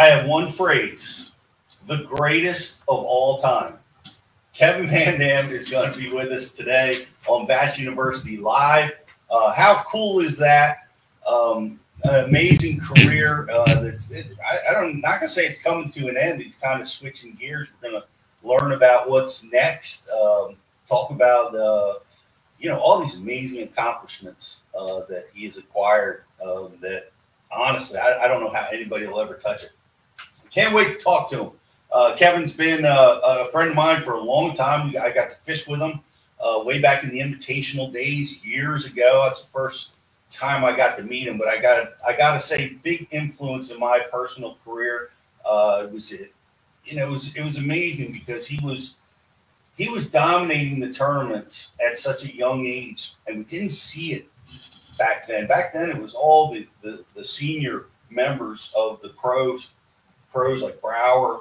I have one phrase: the greatest of all time. Kevin VanDam is going to be with us today on Bass University Live. Uh, how cool is that? Um, an amazing career. Uh, that's it, I, I don't I'm not gonna say it's coming to an end. He's kind of switching gears. We're gonna learn about what's next. Um, talk about uh, you know all these amazing accomplishments uh, that he has acquired. Um, that honestly, I, I don't know how anybody will ever touch it. Can't wait to talk to him. Uh, Kevin's been uh, a friend of mine for a long time. I got to fish with him uh, way back in the invitational days years ago. That's the first time I got to meet him. But I got I got to say, big influence in my personal career. Uh, it was you know it was it was amazing because he was he was dominating the tournaments at such a young age, and we didn't see it back then. Back then, it was all the the, the senior members of the pros pros like Brauer,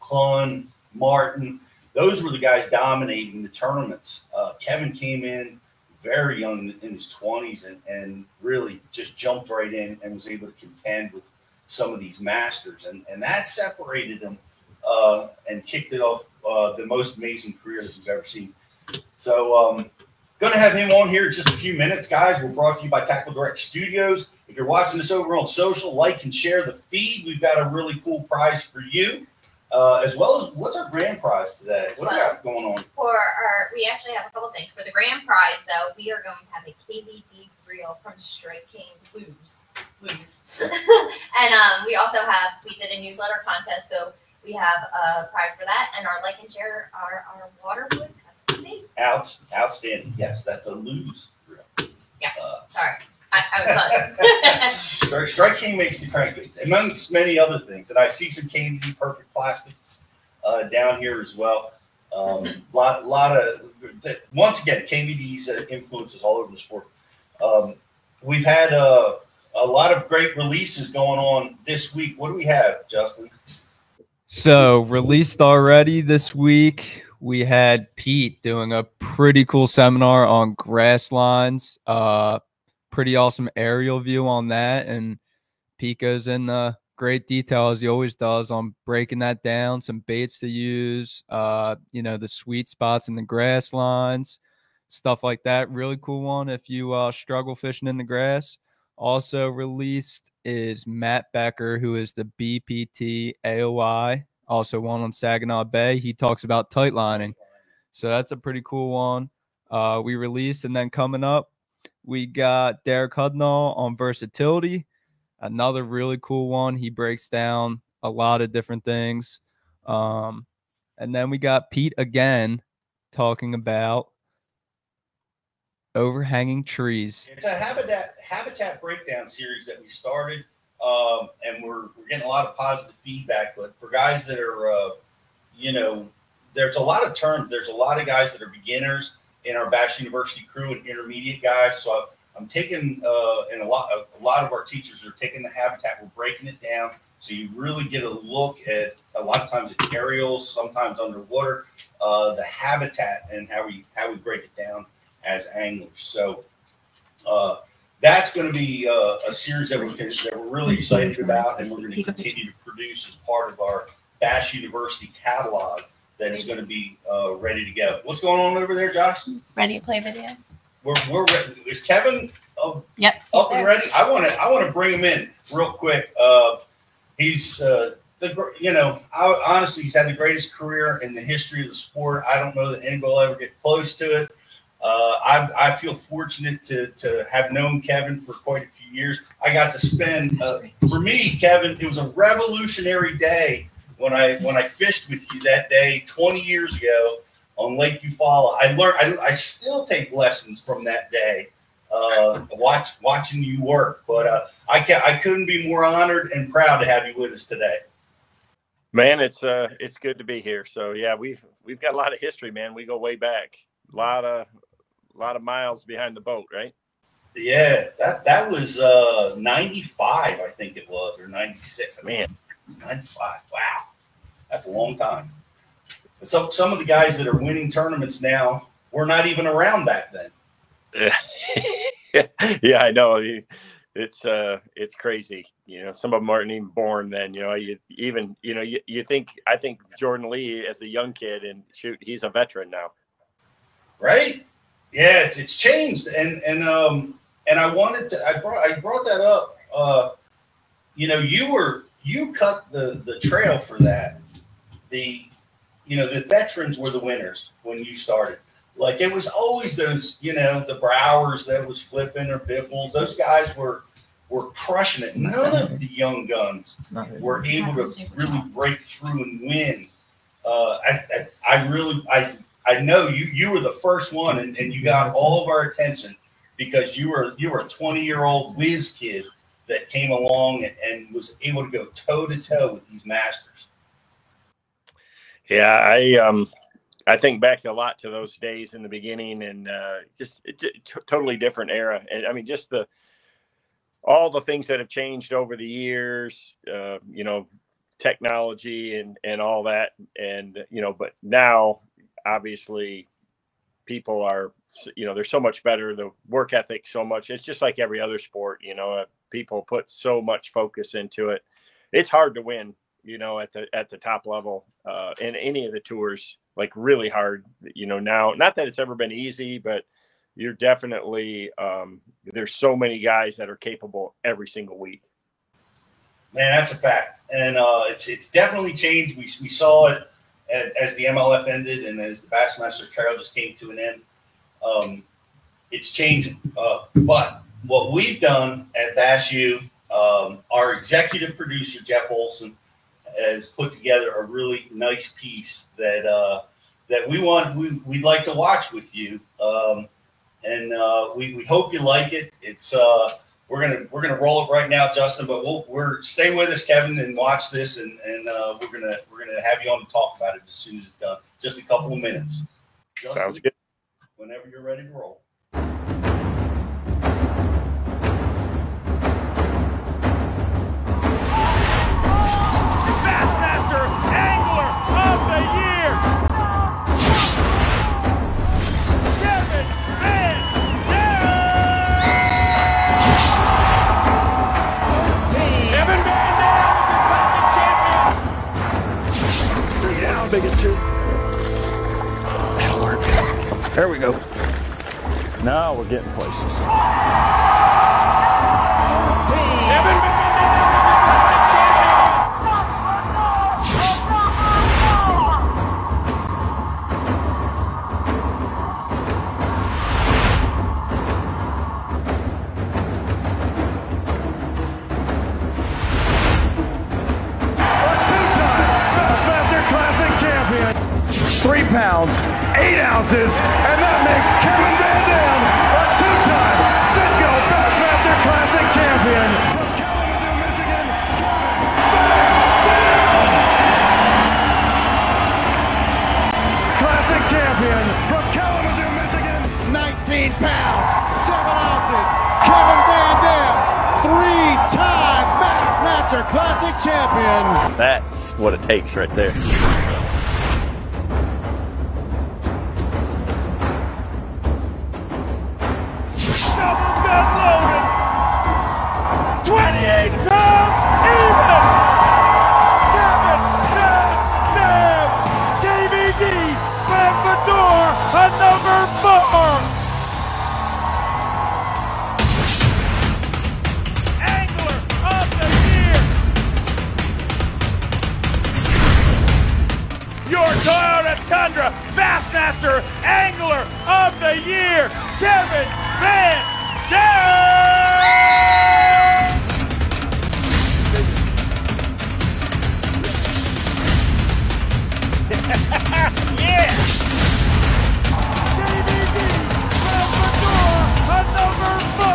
Clunn, Martin. Those were the guys dominating the tournaments. Uh, Kevin came in very young in his 20s and, and really just jumped right in and was able to contend with some of these masters. And, and that separated him uh, and kicked it off uh, the most amazing career that we've ever seen. So, um, going to have him on here in just a few minutes, guys. We're brought to you by Tackle Direct Studios. If you're watching this over on social, like and share the feed. We've got a really cool prize for you. Uh, as well as what's our grand prize today? What do we got going on? For our, we actually have a couple things. For the grand prize, though, we are going to have a KVD reel from Strike King Blues. Blues. and um, we also have, we did a newsletter contest, so we have a prize for that. And our like and share our, our Waterwood custom made. Out, outstanding. Yes, that's a lose. Yes, uh, sorry. I, I was Strike, Strike King makes the crankbaits, amongst many other things. And I see some KVD Perfect Plastics uh, down here as well. Um, mm-hmm. lot, lot of once again, KVD's uh, influences all over the sport. Um, we've had uh, a lot of great releases going on this week. What do we have, Justin? So released already this week. We had Pete doing a pretty cool seminar on grass lines. Uh, pretty awesome aerial view on that. And goes in the great detail as he always does on breaking that down, some baits to use, uh, you know, the sweet spots in the grass lines, stuff like that. Really cool one if you uh, struggle fishing in the grass. Also released is Matt Becker, who is the BPT AOY, also one on Saginaw Bay. He talks about tight lining. So that's a pretty cool one. Uh, we released, and then coming up, we got Derek Hudnall on versatility, another really cool one. He breaks down a lot of different things. Um, and then we got Pete again talking about overhanging trees. It's a habitat habitat breakdown series that we started, um, and we're we're getting a lot of positive feedback. But for guys that are, uh, you know, there's a lot of terms. There's a lot of guys that are beginners in our Bass University crew and intermediate guys. So I'm taking, uh, and a lot, a lot of our teachers are taking the habitat. We're breaking it down so you really get a look at a lot of times it's aerials, sometimes underwater, uh, the habitat and how we how we break it down as anglers. So uh, that's going to be uh, a series that, we can, that we're really excited about, and we're going to continue to produce as part of our Bass University catalog that is going to be uh, ready to go. What's going on over there, Josh? Ready to play video? We're, we're ready. Is Kevin up, yep, up and ready? I want to I want to bring him in real quick. Uh, he's uh, the you know I, honestly he's had the greatest career in the history of the sport. I don't know that anybody will ever get close to it. Uh, I, I feel fortunate to to have known Kevin for quite a few years. I got to spend uh, for me, Kevin. It was a revolutionary day when I when I fished with you that day 20 years ago on Lake Eufaula. I learned. I, I still take lessons from that day. Uh, watch watching you work, but uh, I ca- I couldn't be more honored and proud to have you with us today. Man, it's uh it's good to be here. So yeah, we've we've got a lot of history, man. We go way back. A lot of a lot of miles behind the boat, right? Yeah, that that was uh 95, I think it was, or 96. Man. It 95. Wow. That's a long time. But some some of the guys that are winning tournaments now were not even around back then. yeah, I know. it's uh it's crazy. You know, some of them aren't even born then. You know, you even you know you, you think I think Jordan Lee as a young kid and shoot he's a veteran now. right? Yeah, it's it's changed, and and um and I wanted to I brought I brought that up. Uh, you know, you were you cut the the trail for that. The you know the veterans were the winners when you started. Like it was always those you know the Brauers that was flipping or Biffles. Those guys were were crushing it. None of the young guns were able to really break through and win. Uh, I, I, I really, I, I know you, you were the first one and, and you got all of our attention because you were, you were a 20 year old whiz kid that came along and, and was able to go toe to toe with these masters. Yeah, I um I think back a lot to those days in the beginning and uh, just totally different era. And I mean, just the all the things that have changed over the years, uh, you know, technology and and all that. And you know, but now obviously people are you know they're so much better the work ethic so much it's just like every other sport you know people put so much focus into it it's hard to win you know at the at the top level uh in any of the tours like really hard you know now not that it's ever been easy but you're definitely um there's so many guys that are capable every single week Man, that's a fact. And uh, it's, it's definitely changed. We, we saw it at, as the MLF ended and as the Bassmaster Trail just came to an end. Um, it's changing. Uh, but what we've done at Bass U, um, our executive producer Jeff Olson has put together a really nice piece that uh, that we want we, we'd like to watch with you, um, and uh, we, we hope you like it. It's uh, we're gonna we're gonna roll it right now, Justin. But we'll we're stay with us, Kevin, and watch this, and and uh, we're gonna we're gonna have you on to talk about it as soon as it's done. Just a couple of minutes. Justin, sounds good Whenever you're ready to roll. There we go. Now we're getting places. Kevin VanDam is the classic champion. Bassmaster Classic champion. Three pounds, eight ounces, and that makes Kevin VanDam a two-time Citgo Bassmaster Classic champion. Michigan, Classic champion from Michigan. 19 pounds, 7 ounces. Kevin VanDam, three-time Classic champion. that's what it takes right there Tundra Bassmaster Angler of the Year, Kevin Van Dam! yeah! DVD four!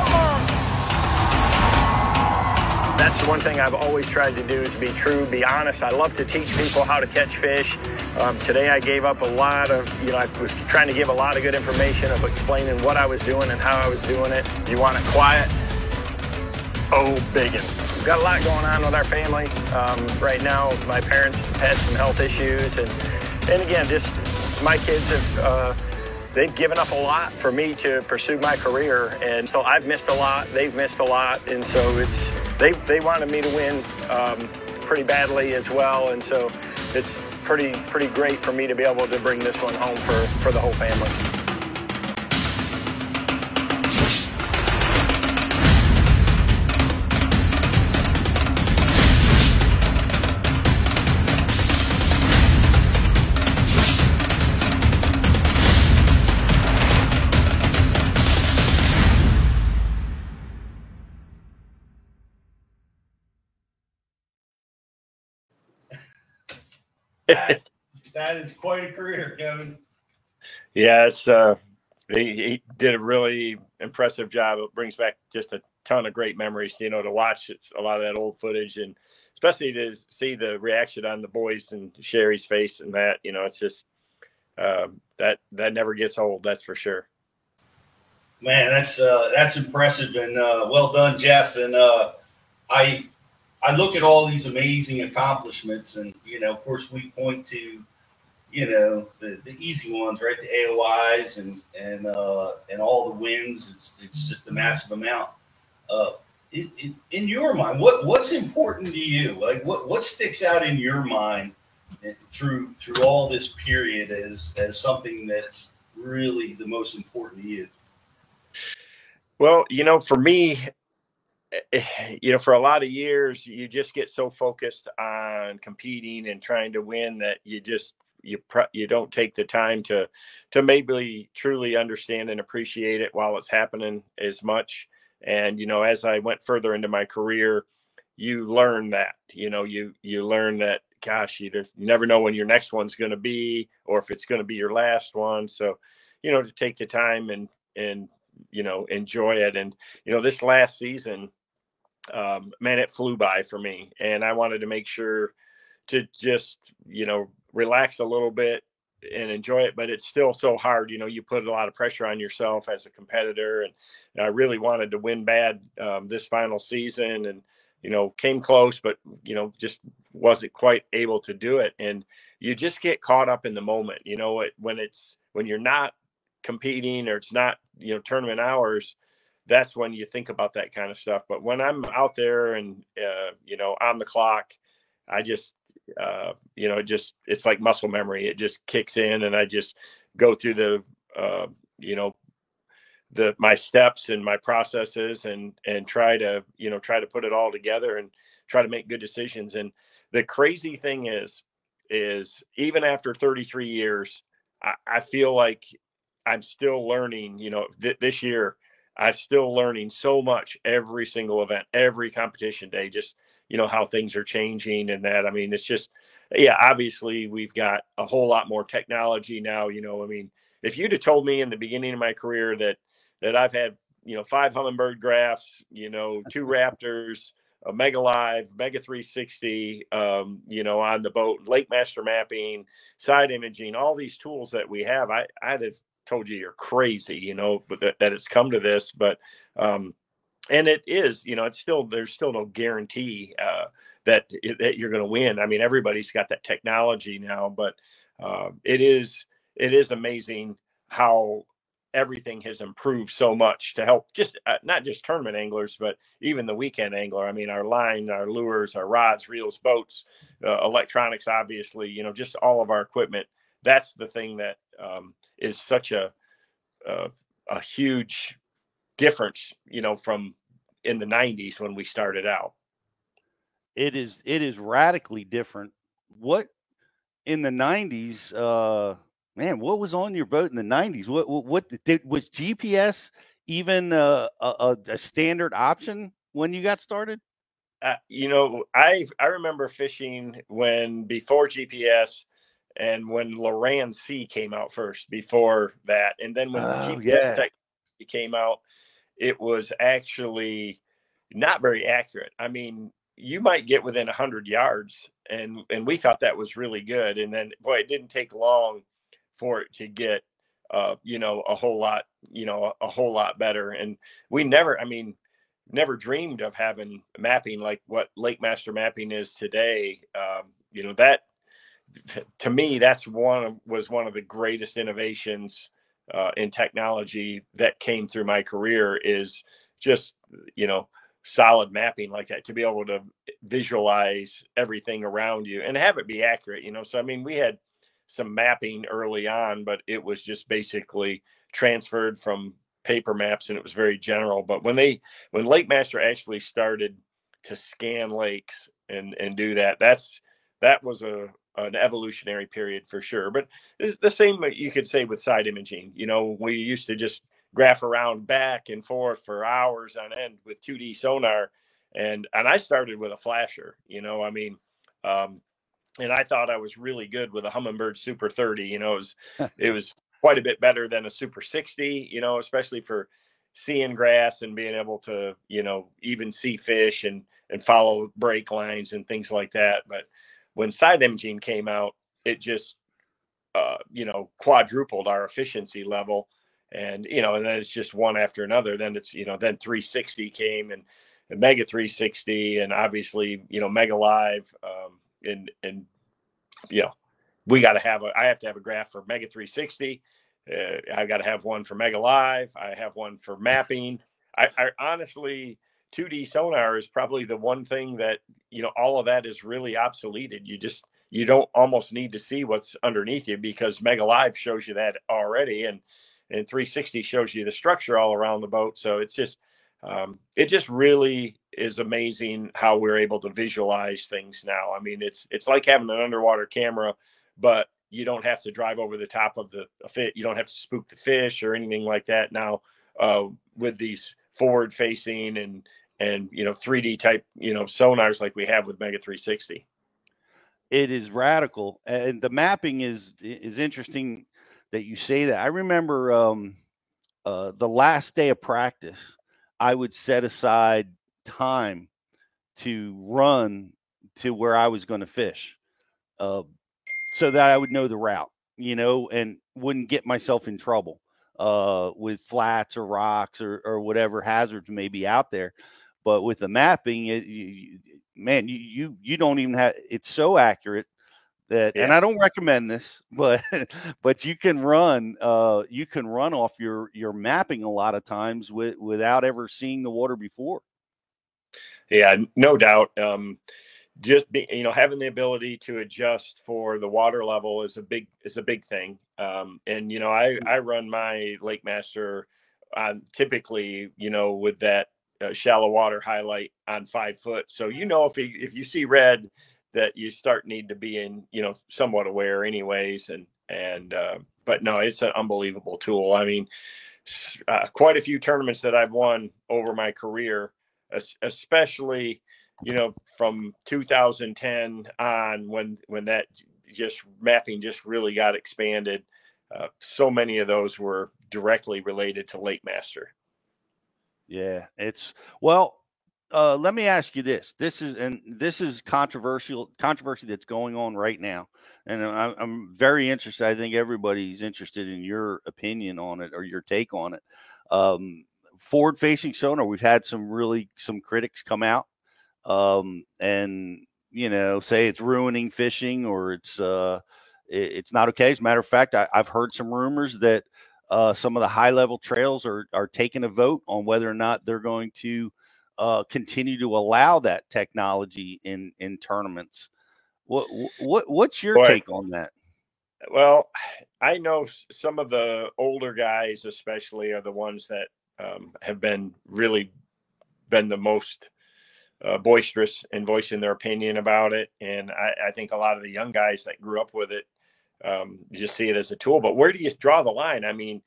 that's the one thing I've always tried to do is be true, be honest. I love to teach people how to catch fish. Um, today I gave up a lot of, you know, I was trying to give a lot of good information of explaining what I was doing and how I was doing it. You want it quiet? Oh, biggin. We've got a lot going on with our family. Um, right now, my parents had some health issues, and and again, just my kids have uh, they've given up a lot for me to pursue my career, and so I've missed a lot. They've missed a lot, and so it's they they wanted me to win um, pretty badly as well, and so it's pretty pretty great for me to be able to bring this one home for for the whole family. That, that is quite a career, Kevin. Yeah, it's uh, he, he did a really impressive job. It brings back just a ton of great memories. You know, to watch a lot of that old footage, and especially to see the reaction on the boys and Sherry's face and that. You know, it's just uh, that that never gets old. That's for sure. Man, that's uh, that's impressive and uh, well done, Jeff. And uh, I I look at all these amazing accomplishments, and you know, of course, we point to you know the, the easy ones, right? The AOYs and and uh, and all the wins. It's it's just a massive amount. Uh, in, in, in your mind, what what's important to you? Like what what sticks out in your mind through through all this period as as something that's really the most important to you? Well, you know, for me, you know, for a lot of years, you just get so focused on competing and trying to win that you just you you don't take the time to to maybe truly understand and appreciate it while it's happening as much. And you know, as I went further into my career, you learn that. You know, you you learn that. Gosh, you just you never know when your next one's going to be, or if it's going to be your last one. So, you know, to take the time and and you know enjoy it and you know this last season um man it flew by for me and i wanted to make sure to just you know relax a little bit and enjoy it but it's still so hard you know you put a lot of pressure on yourself as a competitor and, and i really wanted to win bad um, this final season and you know came close but you know just wasn't quite able to do it and you just get caught up in the moment you know when it's when you're not competing or it's not you know tournament hours that's when you think about that kind of stuff but when i'm out there and uh, you know on the clock i just uh, you know just it's like muscle memory it just kicks in and i just go through the uh, you know the my steps and my processes and and try to you know try to put it all together and try to make good decisions and the crazy thing is is even after 33 years I, I feel like I'm still learning, you know, th- this year, I'm still learning so much every single event, every competition day, just, you know, how things are changing and that. I mean, it's just, yeah, obviously we've got a whole lot more technology now, you know, I mean, if you'd have told me in the beginning of my career that, that I've had, you know, five Humminbird graphs, you know, two Raptors, a Mega Live, Mega 360, um, you know, on the boat, LakeMaster mapping, side imaging, all these tools that we have, I, I'd have told you you're crazy, you know, but that, that it's come to this. But um, and it is, you know, it's still there's still no guarantee uh, that that you're going to win. I mean, everybody's got that technology now, but uh, it is it is amazing how everything has improved so much to help just uh, not just tournament anglers but even the weekend angler i mean our line our lures our rods reels boats uh, electronics obviously you know just all of our equipment that's the thing that um, is such a, a, a huge difference, you know, from in the '90s when we started out. It is it is radically different. What in the '90s? Uh, man, what was on your boat in the '90s? What what, what did was GPS even uh, a, a standard option when you got started? Uh, you know, I I remember fishing when before GPS and when Loran C came out first before that, and then when oh, GPS yeah. technology came out, it was actually not very accurate. I mean, you might get within hundred yards, and and we thought that was really good, and then boy, it didn't take long for it to get uh, you know a whole lot you know a, a whole lot better, and we never, I mean never dreamed of having mapping like what LakeMaster mapping is today. Um, you know that to me, that's one of, was one of the greatest innovations uh, in technology that came through my career is just you know solid mapping like that to be able to visualize everything around you and have it be accurate you know? So i mean we had some mapping early on but it was just basically transferred from paper maps and it was very general. But when they when lake master actually started to scan lakes and and do that that's that was a an evolutionary period for sure but the same you could say with side imaging you know we used to just graph around back and forth for hours on end with 2d sonar and and i started with a flasher you know i mean um and i thought i was really good with a humminbird super 30 you know it was it was quite a bit better than a super 60 you know especially for seeing grass and being able to you know even see fish and and follow break lines and things like that but when side imaging came out it just uh, you know quadrupled our efficiency level. And you know and then it's just one after another. Then it's you know then 360 came and, and mega 360 and obviously you know mega live um and and you know we got to have a i have to have a graph for mega 360 uh, i got to have one for mega live. I have one for mapping. I, I honestly 2d sonar is probably the one thing that you know all of that is really obsoleted you just you don't almost need to see what's underneath you because mega live shows you that already and and 360 shows you the structure all around the boat. So it's just, um, it just really is amazing how we're able to visualize things now. I mean, it's it's like having an underwater camera, but you don't have to drive over the top of the fit. You don't have to spook the fish or anything like that now uh, with these forward facing and and you know 3D type you know sonars like we have with Mega 360. It is radical, and the mapping is is interesting that you say that. I remember um, uh, the last day of practice, I would set aside time to run to where I was going to fish, uh, so that I would know the route, you know, and wouldn't get myself in trouble uh, with flats or rocks or, or whatever hazards may be out there. But with the mapping, it, you, man, you, you you don't even have it's so accurate that yeah. and I don't recommend this, but but you can run uh you can run off your your mapping a lot of times with without ever seeing the water before. Yeah, no doubt. Um just be, you know having the ability to adjust for the water level is a big is a big thing um and you know i mm. i run my lake master on typically you know with that uh, shallow water highlight on five foot. So you know if he, if you see red that you start need to be in you know somewhat aware anyways and and uh, but no it's an unbelievable tool. I mean uh, quite a few tournaments that i've won over my career especially you know from 2010 on when when that just mapping just really got expanded uh, so many of those were directly related to lake master yeah it's well uh, let me ask you this. This is and this is controversial controversy that's going on right now, and I'm, I'm very interested. I think everybody's interested in your opinion on it or your take on it. Um, forward facing sonar, we've had some really some critics come out um, and you know say it's ruining fishing or it's uh, it, it's not okay. As a matter of fact, I, have heard some rumors that uh, some of the high level trails are are taking a vote on whether or not they're going to uh, continue to allow that technology in in tournaments. What what what's your Boy, take on that? Well, I know some of the older guys, especially, are the ones that um, have been really been the most uh, boisterous in voicing their opinion about it, and I, I, think a lot of the young guys that grew up with it um, just see it as a tool. But where do you draw the line? I mean,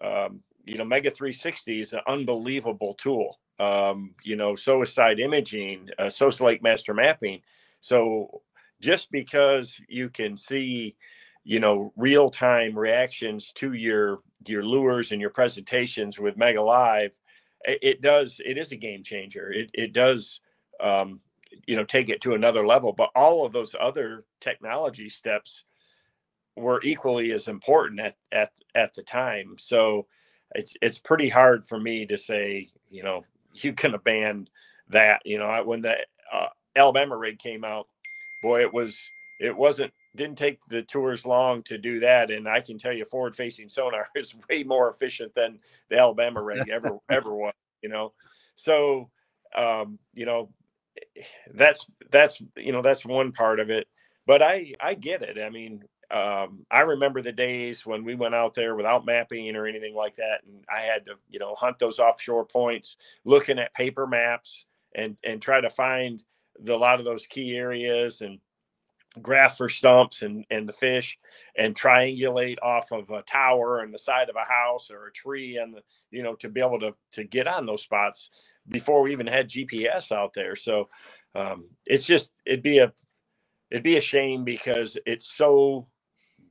um, you know, Mega 360 is an unbelievable tool um, you know, side imaging, uh, so is lake master mapping. So just because you can see, you know, real time reactions to your your lures and your presentations with Mega Live, it, it does it is a game changer. It it does um, you know take it to another level. But all of those other technology steps were equally as important at at at the time. So it's it's pretty hard for me to say, you know, you can abandon that. You know, when the uh, Alabama rig came out, boy, it was it wasn't didn't take the tours long to do that, and I can tell you, forward-facing sonar is way more efficient than the Alabama rig ever ever was. You know, so um, you know that's that's you know that's one part of it. But I I get it. I mean, um, I remember the days when we went out there without mapping or anything like that, and I had to, you know, hunt those offshore points, looking at paper maps and and try to find the, a lot of those key areas and graph for stumps and and the fish and triangulate off of a tower and the side of a house or a tree and the you know to be able to to get on those spots before we even had GPS out there. So um, it's just it'd be a it'd be a shame because it's so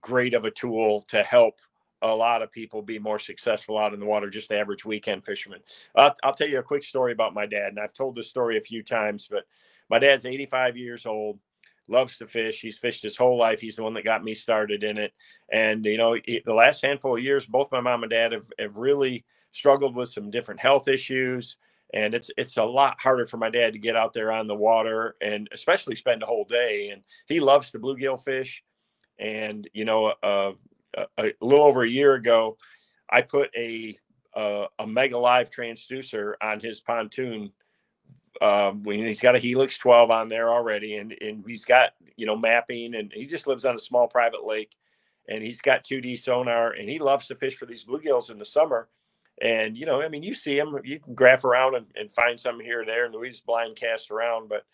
great of a tool to help a lot of people be more successful out in the water just average weekend fishermen I'll, I'll tell you a quick story about my dad and i've told this story a few times but my dad's 85 years old loves to fish. He's fished his whole life. He's the one that got me started in it. And, you know, the last handful of years, both my mom and dad have, have really struggled with some different health issues. And it's it's a lot harder for my dad to get out there on the water and especially spend a whole day. And he loves to bluegill fish. And, you know, uh, a, a little over a year ago, I put a, a, a mega live transducer on his pontoon um, when he's got a Helix 12 on there already, and and he's got you know mapping, and he just lives on a small private lake, and he's got 2D sonar, and he loves to fish for these bluegills in the summer. And you know, I mean, you see him, you can graph around and, and find some here or there, and we just blind cast around. But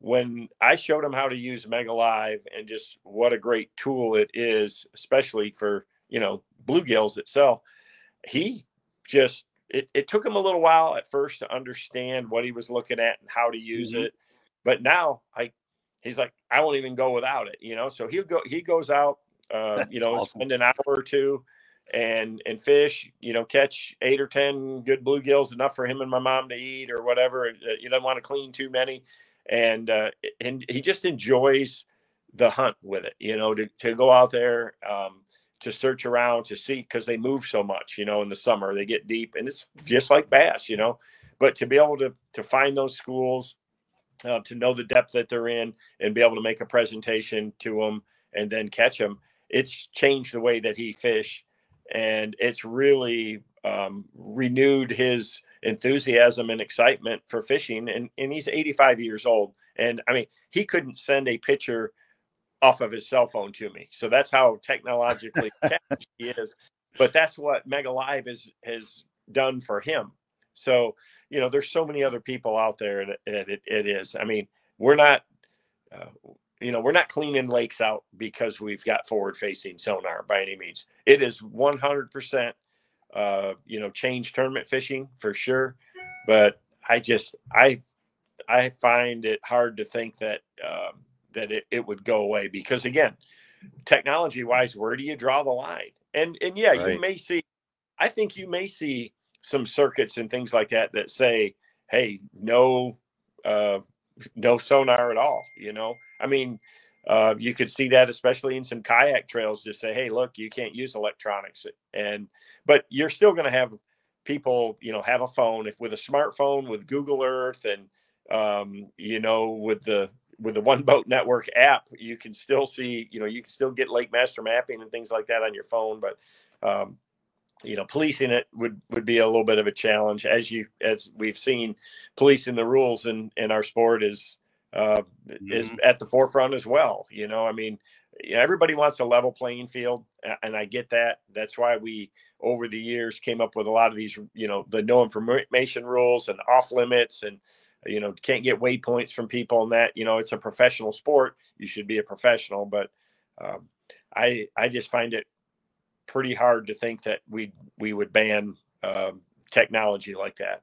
when I showed him how to use Mega Live and just what a great tool it is, especially for you know bluegills itself, he just it, it took him a little while at first to understand what he was looking at and how to use mm-hmm. it. But now I he's like, I won't even go without it, you know. So he'll go he goes out uh, you know, awesome. spend an hour or two and and fish, you know, catch eight or ten good bluegills, enough for him and my mom to eat or whatever. Uh, you don't want to clean too many, and uh, and he just enjoys the hunt with it. You know, to to go out there. Um, to search around to see because they move so much, you know, in the summer they get deep and it's just like bass, you know. But to be able to to find those schools, uh, to know the depth that they're in, and be able to make a presentation to them and then catch them, it's changed the way that he fish, and it's really um, renewed his enthusiasm and excitement for fishing. And and he's 85 years old, and I mean he couldn't send a picture off of his cell phone to me. So that's how technologically he is. But that's what Mega Live is has done for him. So you know, there's so many other people out there that, it, it is. I mean, we're not, uh, you know, we're not cleaning lakes out because we've got forward-facing sonar by any means. It is 100%, uh, you know, change tournament fishing for sure. But I just, I, I find it hard to think that. Um, that it, it would go away because again technology wise where do you draw the line and and yeah right. you may see i think you may see some circuits and things like that that say hey no uh no sonar at all you know i mean uh, you could see that especially in some kayak trails just say hey look you can't use electronics. And but you're still going to have people you know have a phone. If with a smartphone with google earth and um, you know with the with the one boat network app you can still see you know you can still get lake master mapping and things like that on your phone but um, you know policing it would would be a little bit of a challenge. As you as we've seen policing the rules in in our sport is uh, mm-hmm. is at the forefront as well you know i mean everybody wants a level playing field and i get that. That's why we over the years came up with a lot of these you know the no information rules and off limits and you know can't get waypoints from people and that you know it's a professional sport. You should be a professional but um, i i just find it pretty hard to think that we we would ban um, technology like that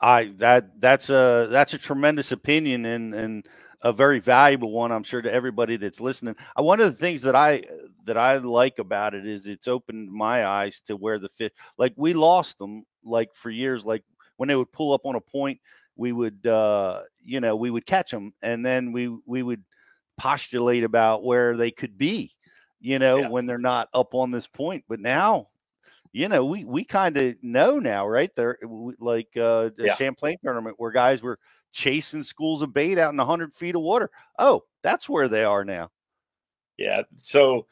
i that that's a that's a tremendous opinion and and a very valuable one i'm sure to everybody that's listening uh, one of the things that i that i like about it is it's opened my eyes to where the fish like we lost them like for years like when they would pull up on a point we would uh, you know we would catch them and then we we would postulate about where they could be you know yeah. when they're not up on this point but now you know we we kind of know now right there like uh a yeah. champlain tournament where guys were chasing schools of bait out in 100 feet of water oh that's where they are now Yeah. So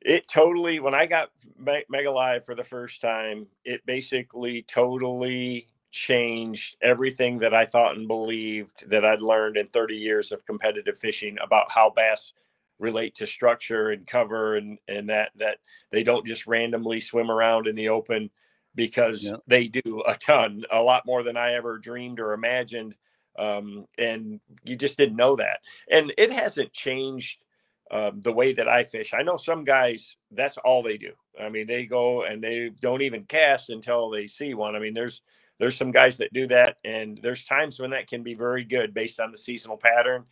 it totally, when I got Me- Mega Live for the first time, it basically totally changed everything that I thought and believed that I'd learned in 30 years of competitive fishing about how bass relate to structure and cover and and that that they don't just randomly swim around in the open because Yeah. they do a ton a lot more than i ever dreamed or imagined um, and you just didn't know that. And it hasn't changed um, the way that i fish. I know some guys that's all they do. I mean they go and they don't even cast until they see one. I mean there's there's some guys that do that and there's times when that can be very good based on the seasonal pattern.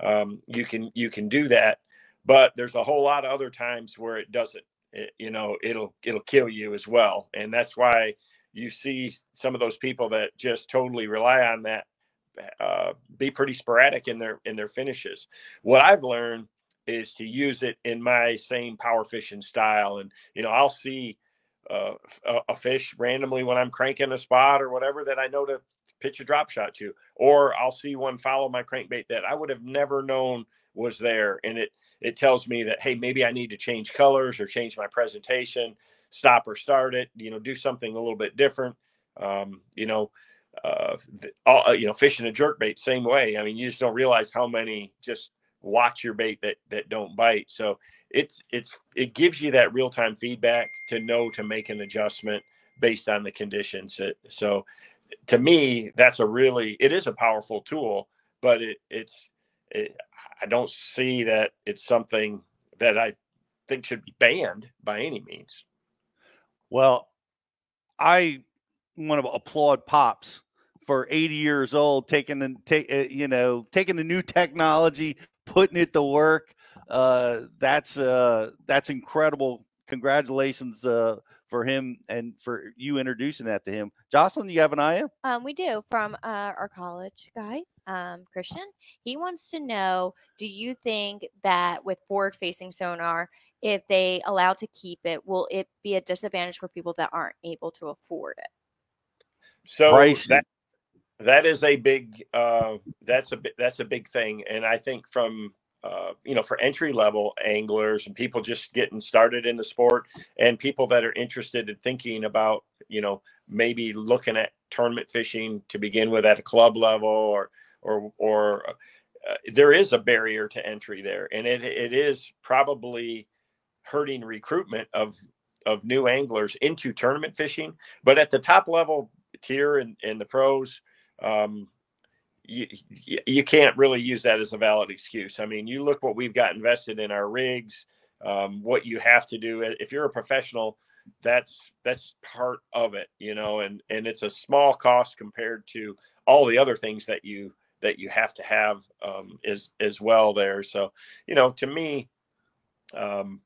Um, you can you can do that but there's a whole lot of other times where it doesn't it, you know it'll it'll kill you as well and that's why you see some of those people that just totally rely on that uh, be pretty sporadic in their in their finishes. What i've learned is to use it in my same power fishing style and you know i'll see uh, a, a fish randomly when i'm cranking a spot or whatever that i know to pitch a drop shot to or i'll see one follow my crankbait that i would have never known was there and it it tells me that hey maybe i need to change colors or change my presentation stop or start it you know do something a little bit different. Um, you know uh, all, uh, you know fishing a jerk bait same way. I mean you just don't realize how many just watch your bait that that don't bite. So it's it's it gives you that real time feedback to know to make an adjustment based on the conditions It- so to me that's a really it is a powerful tool but it it's it, I don't see that it's something that I think should be banned by any means. Well, I want to applaud Pops for 80 years old, taking the take, uh, you know, taking the new technology, putting it to work. Uh, that's uh, that's incredible. Congratulations uh, for him and for you introducing that to him. Jocelyn, you have an eye? Um, we do from uh, our college guy, um, Christian. He wants to know: Do you think that with forward-facing sonar, if they allow to keep it, will it be a disadvantage for people that aren't able to afford it? So Pricey. that that is a big uh, that's a bi- that's a big thing, and I think from uh, you know for entry level anglers and people just getting started in the sport, and people that are interested in thinking about you know maybe looking at tournament fishing to begin with at a club level or or or uh, there is a barrier to entry there, and it it is probably hurting recruitment of of new anglers into tournament fishing. But at the top level tier and, and the pros, um, you, you can't really use that as a valid excuse. I mean, you look what we've got invested in our rigs, um, what you have to do. If you're a professional, that's that's part of it, you know, and and it's a small cost compared to all the other things that you that you have to have um, as as well there. So, you know, to me, um,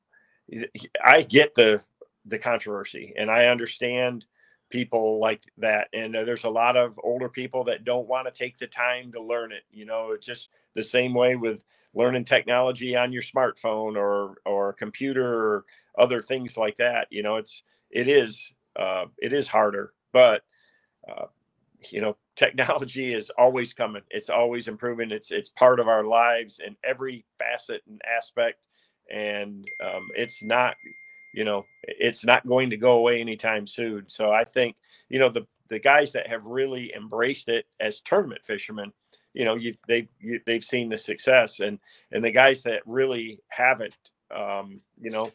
I get the the controversy, and I understand people like that. And uh, there's a lot of older people that don't want to take the time to learn it. You know, it's just the same way with learning technology on your smartphone or or computer or other things like that. You know, it's it is uh, it is harder, but uh, you know, technology is always coming. It's always improving. It's it's part of our lives in every facet and aspect, and um, it's not you know it's not going to go away anytime soon. So i think you know the the guys that have really embraced it as tournament fishermen you know you they've you, they've seen the success and and the guys that really haven't um you know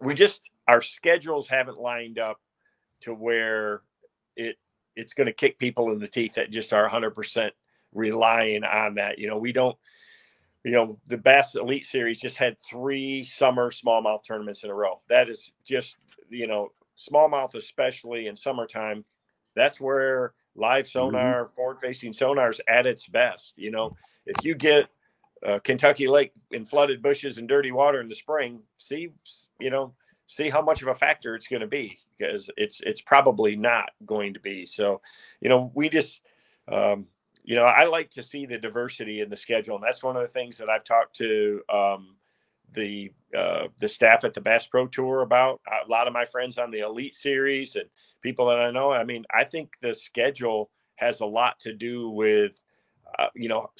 we just our schedules haven't lined up to where it it's going to kick people in the teeth that just are 100% relying on that. You know we don't you know, the Bass Elite Series just had three summer smallmouth tournaments in a row. That is just, you know, smallmouth, especially in summertime, that's where live sonar, forward facing sonar is at its best. You know, if you get uh, Kentucky Lake in flooded bushes and dirty water in the spring, see, you know, see how much of a factor it's going to be because it's it's probably not going to be. So, you know, we just um, you know, I like to see the diversity in the schedule, and that's one of the things that I've talked to um, the uh, the staff at the Bass Pro Tour about. A lot of my friends on the Elite Series and people that I know. I mean, I think the schedule has a lot to do with uh, you know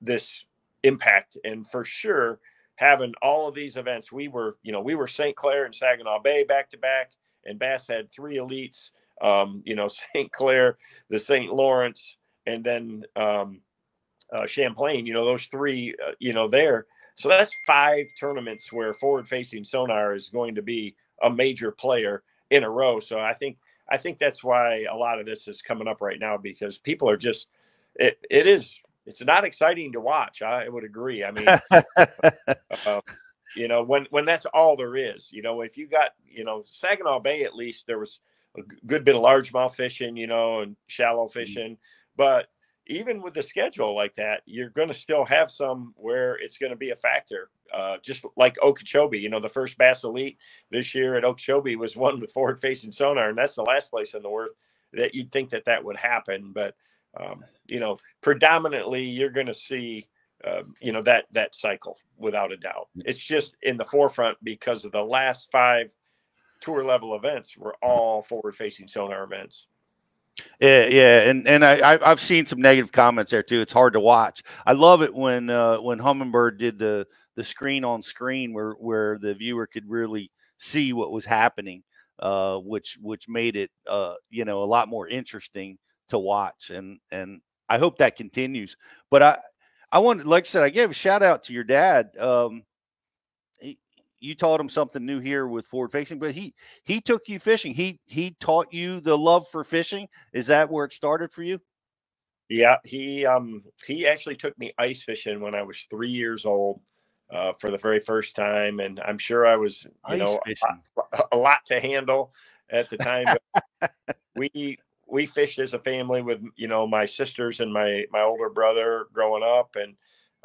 this impact, and for sure, having all of these events. We were, you know, we were St. Clair and Saginaw Bay back to back, and Bass had three elites. Um, you know, St. Clair, the St. Lawrence, and then um, uh, Champlain. You know, those three. Uh, you know, there. So that's five tournaments where forward-facing sonar is going to be a major player in a row. So I think I think that's why a lot of this is coming up right now because people are just it it is it's not exciting to watch. I would agree. I mean, uh, you know, when when that's all there is, you know, if you got you know Saginaw Bay at least there was a good bit of largemouth fishing, you know, and shallow Mm-hmm. But even with the schedule like that, you're going to still have some where it's going to be a factor. Uh, just like Okeechobee, you know, the first Bass Elite this year at Okeechobee was one with forward-facing sonar, and that's the last place in the world that you'd think that that would happen. But um, you know, predominantly you're going to see, uh, you know, that that cycle without a doubt. It's just in the forefront because of the last five tour level events were all forward-facing sonar events. Yeah, yeah, and and I I've seen some negative comments there too. It's hard to watch. I love it when uh, when Humminbird did the the screen on screen where where the viewer could really see what was happening, uh, which which made it uh, you know a lot more interesting to watch, and and I hope that continues. But I I wanted, like I said, I gave a shout out to your dad. Um, you taught him something new here with forward facing, but he he took you fishing. He he taught you the love for fishing. Is that where it started for you? Yeah, he um he actually took me ice fishing when I was three years old uh, for the very first time, and I'm sure I was you Ice know a, a lot to handle at the time. we we fished as a family with you know my sisters and my my older brother growing up, and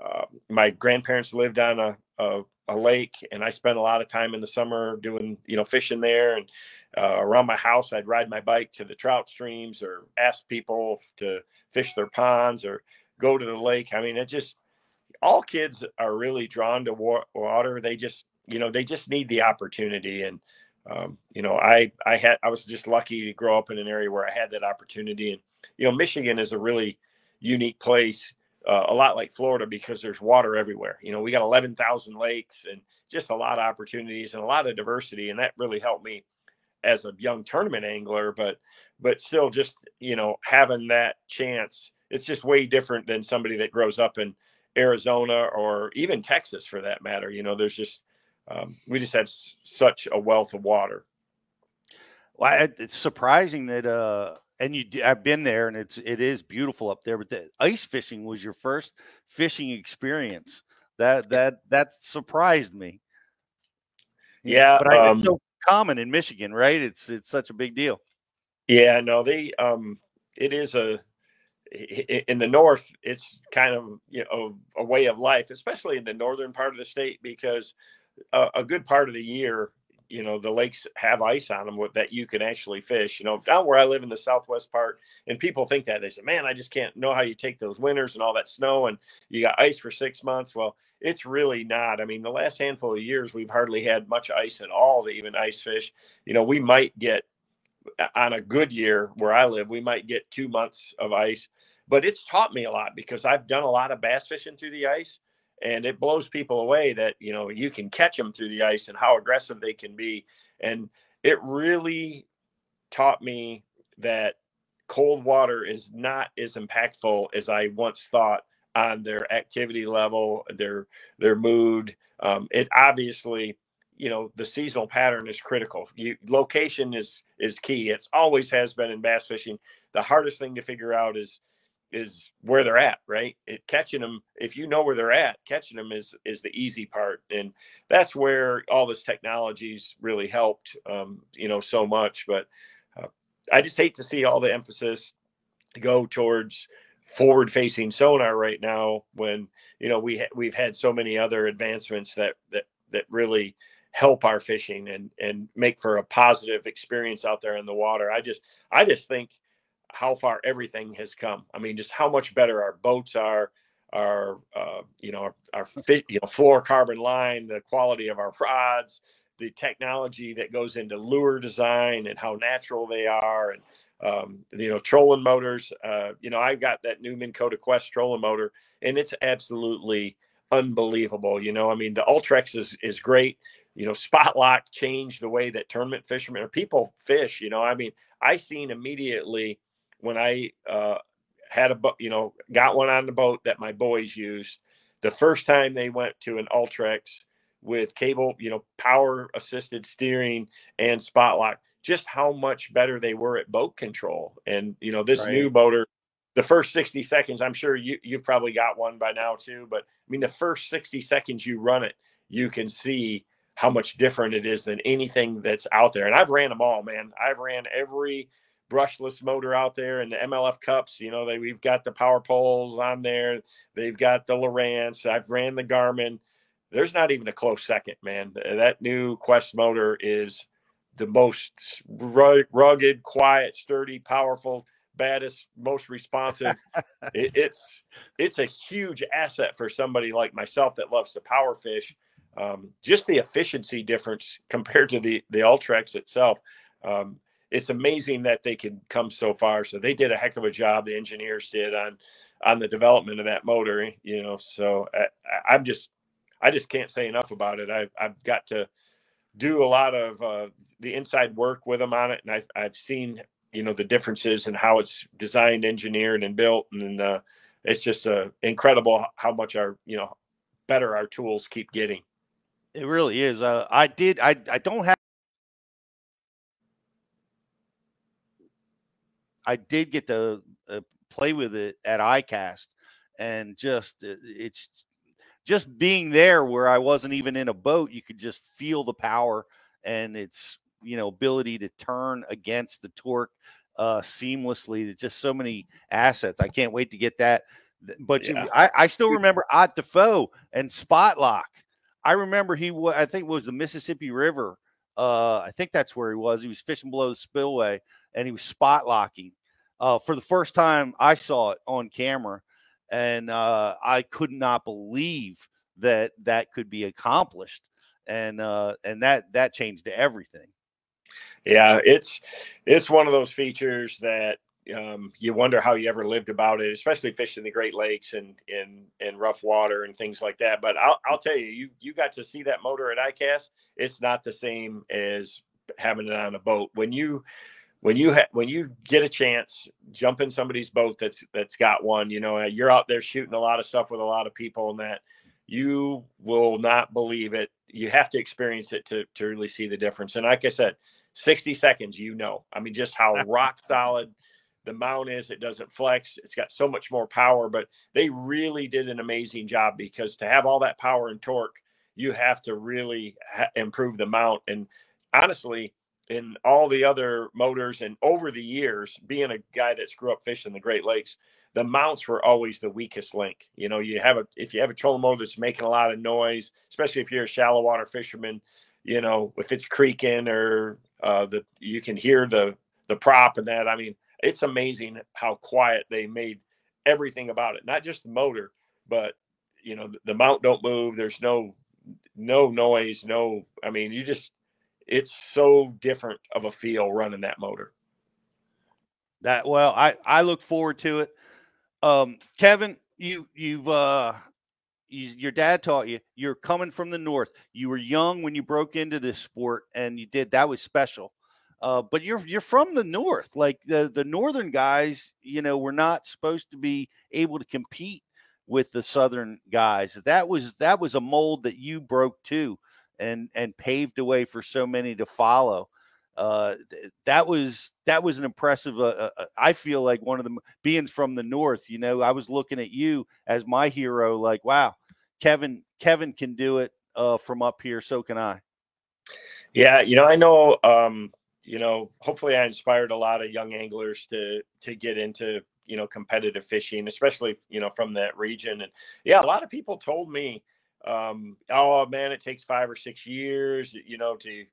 uh, my grandparents lived on a, a a lake, and I spent a lot of time in the summer doing you know fishing there, and uh, around my house I'd ride my bike to the trout streams or ask people to fish their ponds or go to the lake. I mean, it just all kids are really drawn to wa- water. They just you know they just need the opportunity and um, you know i i had i was just lucky to grow up in an area where i had that opportunity and you know michigan is a really unique place uh, a lot like florida because there's water everywhere you know we got 11000 lakes and just a lot of opportunities and a lot of diversity and that really helped me as a young tournament angler but but still just you know having that chance it's just way different than somebody that grows up in arizona or even texas for that matter you know there's just um, we just have s- such a wealth of water. Well, it's surprising that uh and you I've been there and it's it is beautiful up there, but the ice fishing was your first fishing experience. That that that surprised me. Yeah, but I, um, it's so common in Michigan, right? It's it's such a big deal. Yeah, no, they um, it is a in the north. It's kind of you know a way of life, especially in the northern part of the state, because a, a good part of the year, you know, the lakes have ice on them that you can actually fish. You know, down where I live in the southwest part, and people think that they say, "Man, I just can't know how you take those winters and all that snow, and you got ice for six months." Well, it's really not. I mean, the last handful of years, we've hardly had much ice at all to even ice fish. You know, we might get uh, on a good year where I live, we might get two months of ice, but it's taught me a lot because I've done a lot of bass fishing through the ice and it blows people away that, you know, you can catch them through the ice and how aggressive they can be. And it really taught me that cold water is not as impactful as I once thought on their activity level, their, their mood. Um, it obviously, you know the seasonal pattern is critical you location is is key it's always has been in bass fishing the hardest thing to figure out is is where they're at right it catching them if you know where they're at catching them is is the easy part and that's where all this technology's really helped um you know so much but uh, i just hate to see all the emphasis go towards forward facing sonar right now when you know we ha- we've had so many other advancements that that that really help our fishing and and make for a positive experience out there in the water. I just I just think how far everything has come. I mean, just how much better our boats are, our uh, you know our, our you know fluorocarbon line, the quality of our rods, the technology that goes into lure design and how natural they are, and um, you know trolling motors. Uh, you know, I've got that new Minn Kota Quest trolling motor, and it's absolutely unbelievable. You know, I mean, the Ultrex is is great. You know, Spot Lock changed the way that tournament fishermen or people fish. You know, I mean, I seen immediately when I uh, had a boat, you know, got one on the boat that my boys used. The first time they went to an Ultrex with cable, you know, power assisted steering and spot lock, just how much better they were at boat control. And, you know, this Right. new boater, the first 60 seconds, I'm sure you, you've probably got one by now too, but I mean, the first 60 seconds you run it, you can see how much different it is than anything that's out there. And I've ran them all, man. I've ran every brushless motor out there and the MLF cups, you know, they, we've got the power poles on there. They've got the Lowrance. I've ran the Garmin. There's not even a close second, man. That new Quest motor is the most rugged, quiet, sturdy, powerful, baddest, most responsive. it, it's it's a huge asset for somebody like myself that loves to power fish. Um, just the efficiency difference compared to the the Ultrex itself. Um, it's amazing that they can come so far. So they did a heck of a job. The engineers did on on the development of that motor. You know, so I, I'm just I just can't say enough about it. I've I've got to do a lot of uh, the inside work with them on it, and I've I've seen you know the differences in how it's designed, engineered, and built, and uh, it's just uh, incredible how much our you know better our tools keep getting. It really is. Uh, I did. I I don't have. I did get to uh, play with it at ICAST, and just uh, it's just being there where I wasn't even in a boat. You could just feel the power and its you know ability to turn against the torque uh, seamlessly. There's just so many assets. I can't wait to get that. Th- But you, I, I still remember Ott DeFoe and Spot Lock. I remember he I think it was the Mississippi River. Uh, I think that's where he was. He was fishing below the spillway and he was spot locking. Uh, for the first time, I saw it on camera, and uh, I could not believe that that could be accomplished, and uh, and that that changed everything. Yeah, it's it's one of those features that um, you wonder how you ever lived about it, especially fishing the Great Lakes and in in rough water and things like that. But I'll I'll tell you, you you got to see that motor at ICAST. It's not the same as having it on a boat. When you when you ha- when you get a chance, jump in somebody's boat that's that's got one. You know, you're out there shooting a lot of stuff with a lot of people, and that you will not believe it. You have to experience it to to really see the difference. And like I said, 60 seconds, you know. I mean, just how rock solid the mount is. It doesn't flex. It's got so much more power, but they really did an amazing job because to have all that power and torque, you have to really ha- improve the mount. And honestly, in all the other motors and over the years, being a guy that's grew up fishing the Great Lakes, the mounts were always the weakest link. You know, you have a if you have a trolling motor that's making a lot of noise, especially if you're a shallow water fisherman, you know, if it's creaking or uh, the you can hear the the prop and that. I mean, it's amazing how quiet they made everything about it. Not just the motor, but you know, the, the mount don't move. There's no no noise. No, I mean, you just it's so different of a feel running that motor. That well, I I look forward to it. Um, Kevin, you you've uh, you, your dad taught you. You're coming from the north. You were young when you broke into this sport, and you did that was special. Uh, but you're you're from the north. Like the the northern guys, you know, were not supposed to be able to compete with the southern guys. That was that was a mold that you broke too, and and paved the way for so many to follow uh that was that was an impressive uh, uh, i feel like one of the beings from the north you know i was looking at you as my hero like wow kevin kevin can do it uh from up here so can i Yeah, you know, I know um, you know, hopefully I inspired a lot of young anglers to to get into, you know, competitive fishing, especially, you know, from that region. And yeah, a lot of people told me um, oh man, it takes 5 or 6 years, you know, to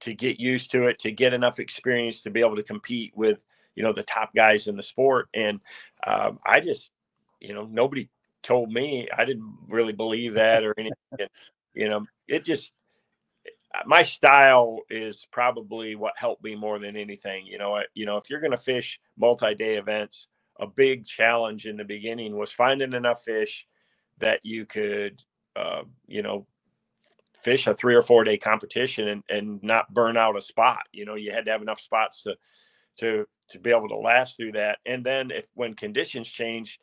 to get used to it, to get enough experience to be able to compete with, you know, the top guys in the sport. And um, I just, you know, nobody told me. I didn't really believe that or anything. You know, it just my style is probably what helped me more than anything. You know, you know, if you're going to fish multi-day events, a big challenge in the beginning was finding enough fish that you could uh, you know, fish a three or four day competition and, and not burn out a spot. You know, you had to have enough spots to to to be able to last through that. And then if when conditions change,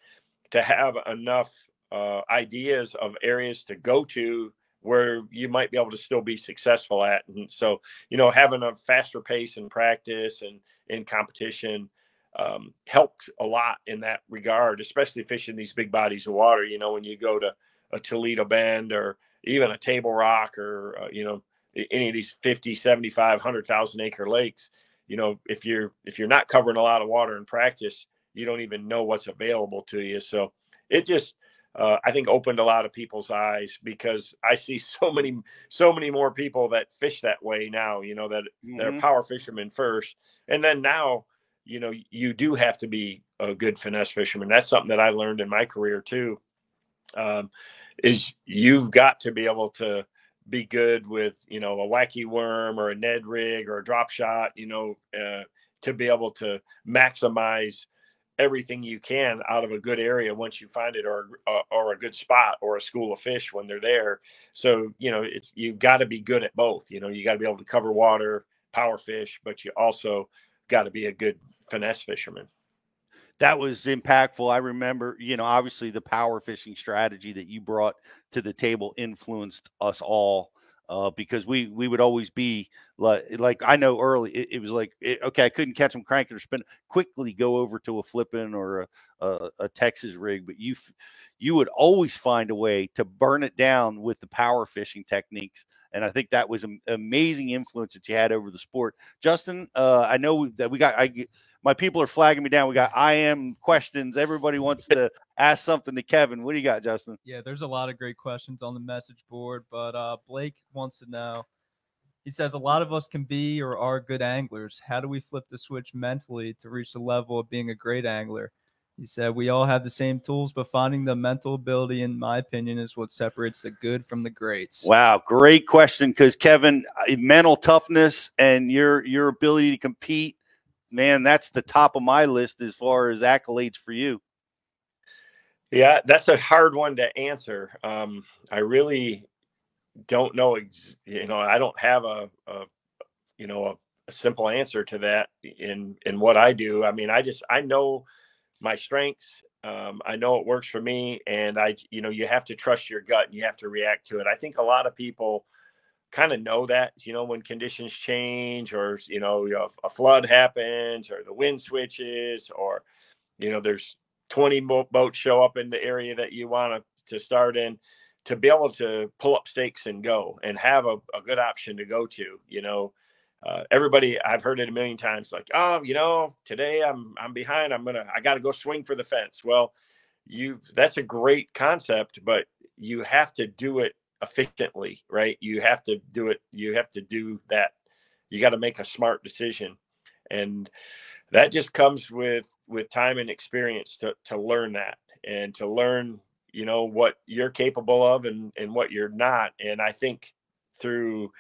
to have enough uh, ideas of areas to go to where you might be able to still be successful at. And so, you know, having a faster pace in practice and in competition um, helped a lot in that regard, especially fishing these big bodies of water. You know, when you go to a Toledo Bend or even a Table Rock or, uh, you know, any of these 50, 75, 100,000 acre lakes, you know, if you're if you're not covering a lot of water in practice, you don't even know what's available to you. So it just uh, I think opened a lot of people's eyes because I see so many so many more people that fish that way now. You know that Mhm. they're power fishermen first, and then now you know you do have to be a good finesse fisherman. That's something that I learned in my career too. Um, is you've got to be able to be good with you know a wacky worm or a Ned rig or a drop shot. You know uh, to be able to maximize everything you can out of a good area once you find it or uh, or a good spot or a school of fish when they're there. So you know it's you've got to be good at both you know you got to be able to cover water power fish but you also got to be a good finesse fisherman. That was impactful. I remember, you know, obviously the power fishing strategy that you brought to the table influenced us all uh, because we we would always be like like I know early it, it was like it, okay I couldn't catch them cranking or spin quickly go over to a flipping or a, a, a Texas rig, but you you would always find a way to burn it down with the power fishing techniques. And I think that was an amazing influence that you had over the sport. Justin, uh, I know that we got I my people are flagging me down. We got I am questions. Everybody wants to ask something to Kevin. What do you got, Justin? Yeah, there's a lot of great questions on the message board, but uh, Blake wants to know. He says a lot of us can be or are good anglers. How do we flip the switch mentally to reach the level of being a great angler? He said we all have the same tools, but finding the mental ability, in my opinion, is what separates the good from the greats. Wow, great question. Because Kevin, uh, mental toughness and your your ability to compete, man, that's the top of my list as far as accolades for you. yeah that's a hard one to answer. Um, i really don't know ex- you know i don't have a, a you know a, a simple answer to that in in what i do. I mean i just i know my strengths um, i know it works for me and i you know you have to trust your gut and you have to react to it. I think a lot of people kind of know that you know when conditions change or you know a flood happens or the wind switches or you know there's 20 boats show up in the area that you want to, to start in to be able to pull up stakes and go and have a, a good option to go to you know? Uh, everybody i've heard it a million times like oh you know today i'm i'm behind i'm gonna i gotta go swing for the fence. Well you that's a great concept but you have to do it efficiently right? You have to do it you have to do that. You got to make a smart decision. And that just comes with with time and experience to to learn that and to learn you know what you're capable of and and what you're not. And i think through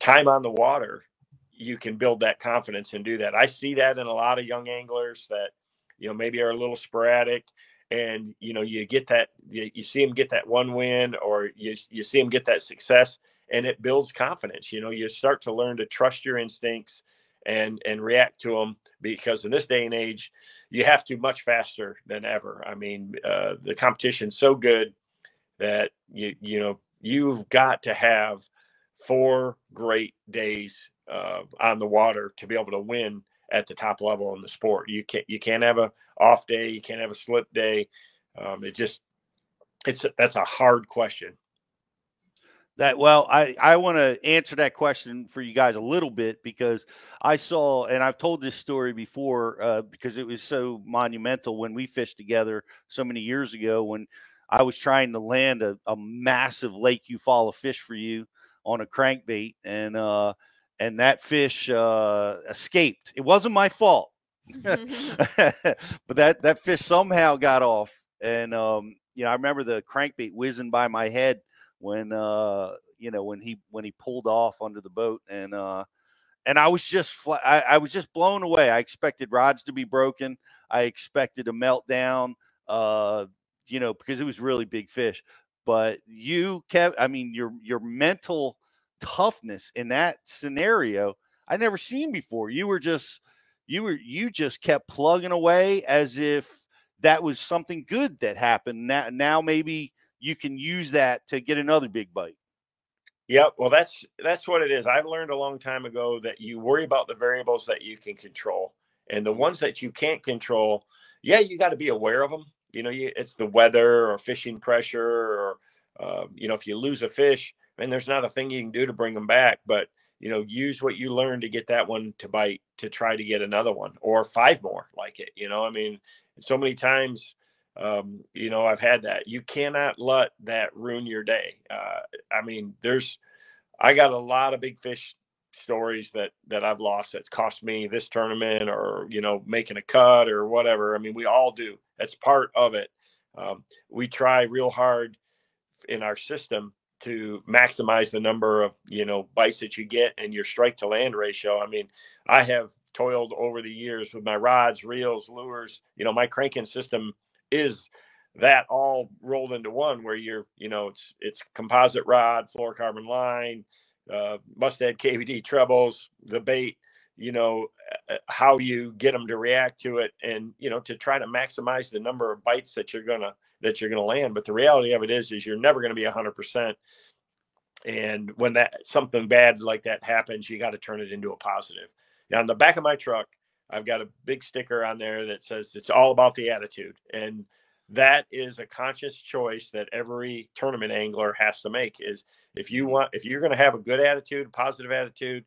time on the water you can build that confidence and do that. I see that in a lot of young anglers that you know maybe are a little sporadic and you know you get that you, you see them get that one win or you, you see them get that success and it builds confidence you know you start to learn to trust your instincts and and react to them because in this day and age you have to much faster than ever. I mean uh, the competition's so good that you you know you've got to have four great days uh, on the water to be able to win at the top level in the sport. You can't you can't have a off day. You can't have a slip day. Um, it just it's that's a hard question. That well, I I want to answer that question for you guys a little bit because I saw and I've told this story before uh, because it was so monumental when we fished together so many years ago when I was trying to land a, a massive Lake Eufaula fish for you on a crankbait and uh and that fish uh escaped. It wasn't my fault. but that that fish somehow got off and um you know I remember the crankbait whizzing by my head when uh you know when he when he pulled off under the boat and uh and I was just fla- I, I was just blown away. I expected rods to be broken. I expected a meltdown. Uh, you know, because it was really big fish. but you kept. I mean, your your mental toughness in that scenario, I never seen before. You were just you were you just kept plugging away as if that was something good that happened. Now, now maybe you can use that to get another big bite. Yep. Well, that's that's what it is. I've learned a long time ago that you worry about the variables that you can control, and the ones that you can't control. Yeah, you got to be aware of them. You know, you, it's the weather or fishing pressure, or uh, you know, if you lose a fish, and there's not a thing you can do to bring them back. But you know, use what you learn to get that one to bite to try to get another one or five more like it. You know, I mean, so many times um, you know, I've had that. You cannot let that ruin your day. Uh, I mean, there's, I got a lot of big fish stories that that I've lost that's cost me this tournament or you know making a cut or whatever. I mean, we all do. That's part of it. Um, we try real hard in our system to maximize the number of you know bites that you get and your strike to land ratio. I mean, I have toiled over the years with my rods, reels, lures. You know, my cranking system is that all rolled into one where you're you know it's it's composite rod fluorocarbon line uh, mustad kvd trebles the bait you know uh, how you get them to react to it and you know to try to maximize the number of bites that you're gonna that you're gonna land but the reality of it is is you're never gonna be 100% and when that something bad like that happens you got to turn it into a positive now on the back of my truck I've got a big sticker on there that says it's all about the attitude. And that is a conscious choice that every tournament angler has to make is if you want if you're going to have a good attitude positive attitude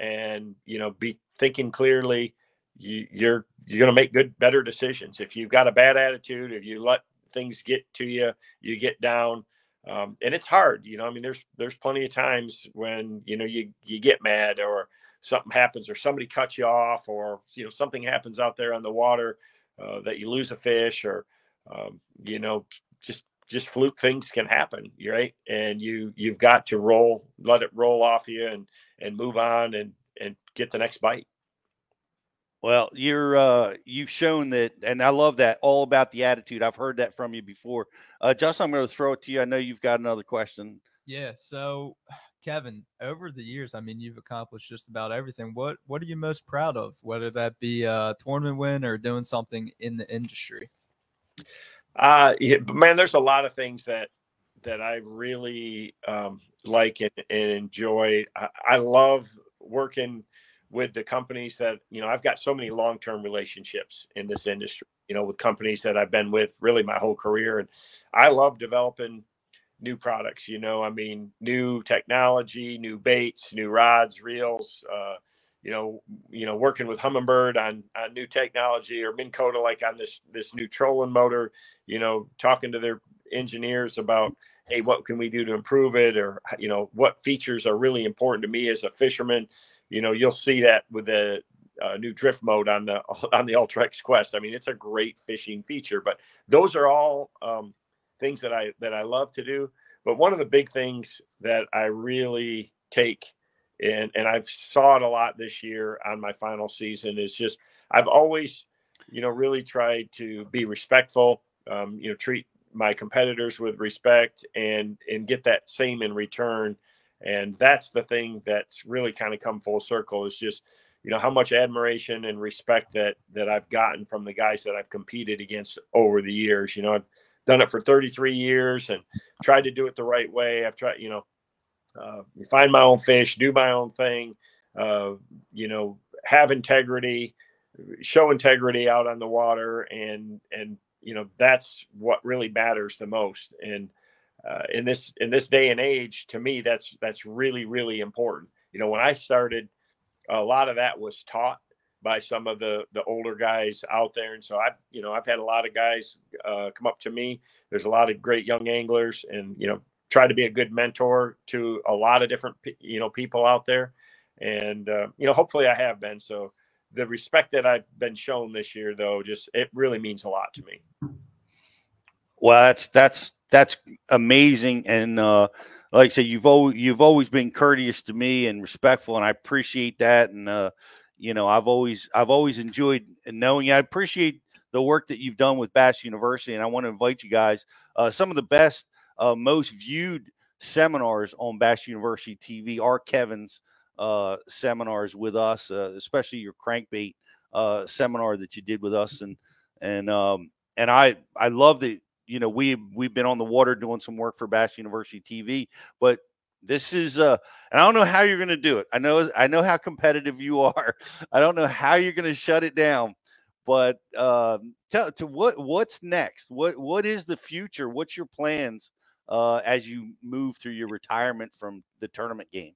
and you know be thinking clearly you, you're you're going to make good better decisions if you've got a bad attitude if you let things get to you you get down um, and it's hard you know i mean there's there's plenty of times when you know you you get mad or something happens or somebody cuts you off or you know something happens out there on the water uh, that you lose a fish or um, you know just just fluke things can happen right? And you you've got to roll let it roll off you and and move on and and get the next bite well you're uh you've shown that and i love that all about the attitude i've heard that from you before uh justin i'm going to throw it to you i know you've got another question yeah so Kevin, over the years, I mean, you've accomplished just about everything. What what are you most proud of, whether that be a tournament win or doing something in the industry? Uh, yeah, man, there's a lot of things that that I really um, like and, and enjoy. I, I love working with the companies that you know. I've got so many long term relationships in this industry. You know, with companies that I've been with really my whole career, and I love developing new products. You know, I mean, new technology, new baits, new rods, reels. Uh, you know, you know, working with Humminbird on, on new technology or Minn Kota like on this this new trolling motor. You know, talking to their engineers about hey, what can we do to improve it, or you know, what features are really important to me as a fisherman. You know, you'll see that with the uh, new drift mode on the on the Ultrex Quest. I mean, it's a great fishing feature, but those are all um, things that I that I love to do. But one of the big things that I really take and and I've saw it a lot this year on my final season is just I've always you know really tried to be respectful um, you know treat my competitors with respect and and get that same in return and that's the thing that's really kind of come full circle is just you know how much admiration and respect that that I've gotten from the guys that I've competed against over the years you know I've, done it for 33 years and tried to do it the right way. I've tried, you know, uh, find my own fish, do my own thing, uh, you know, have integrity, show integrity out on the water, and and you know that's what really matters the most. And uh, in this in this day and age, to me, that's that's really really important. You know, when I started, a lot of that was taught by some of the the older guys out there. And so i've you know i've had a lot of guys uh, come up to me. There's a lot of great young anglers and you know try to be a good mentor to a lot of different you know people out there. And uh, you know hopefully i have been. So the respect that i've been shown this year though just it really means a lot to me. Well that's that's that's amazing and uh like I said, you've always you've always been courteous to me and respectful, and I appreciate that. And uh, you know, I've always I've always enjoyed knowing you. I appreciate the work that you've done with Bass University, and I want to invite you guys. Uh, some of the best uh, most viewed seminars on Bass University TV are Kevin's uh, seminars with us, uh, especially your crankbait uh, seminar that you did with us, and and um, and I I love that you know we we've been on the water doing some work for Bass University TV, but this is uh and I don't know how you're going to do it. I know I know how competitive you are. I don't know how you're going to shut it down. But um, tell to what what's next? What what is the future? What's your plans uh, as you move through your retirement from the tournament game?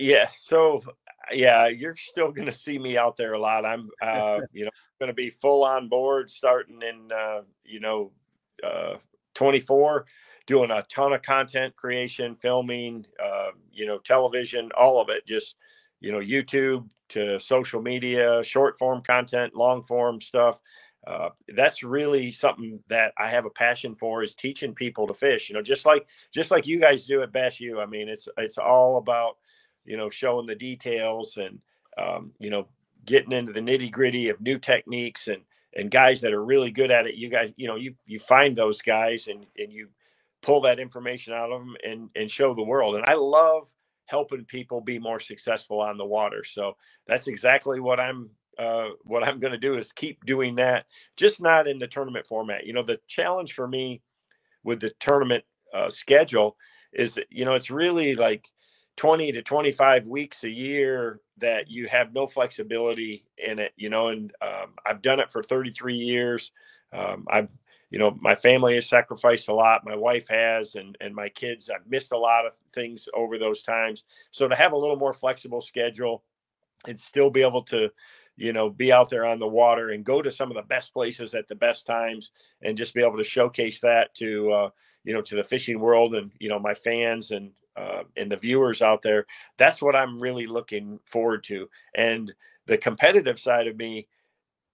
Yeah. So, yeah, you're still going to see me out there a lot. I'm, uh, you know, going to be full on board starting in, uh, you know, uh, 24, doing a ton of content creation, filming, uh, you know, television, all of it. Just, you know, YouTube to social media, short form content, long form stuff. Uh, that's really something that I have a passion for is teaching people to fish. You know, just like just like you guys do at Bass U. I mean, it's it's all about you know showing the details and um, you know getting into the nitty gritty of new techniques and and guys that are really good at it. You guys, you know, you you find those guys and and you pull that information out of them and and show the world. And I love helping people be more successful on the water. So that's exactly what I'm uh, what I'm going to do is keep doing that, just not in the tournament format. You know, the challenge for me with the tournament uh, schedule is that, you know, it's really like 20 to 25 weeks a year that you have no flexibility in it, you know, and um, I've done it for 33 years. Um, I've, you know, my family has sacrificed a lot. My wife has, and, and my kids, I've missed a lot of things over those times. So to have a little more flexible schedule and still be able to, you know, be out there on the water and go to some of the best places at the best times and just be able to showcase that to, uh, you know, to the fishing world and, you know, my fans and, uh, and the viewers out there. That's what I'm really looking forward to. And the competitive side of me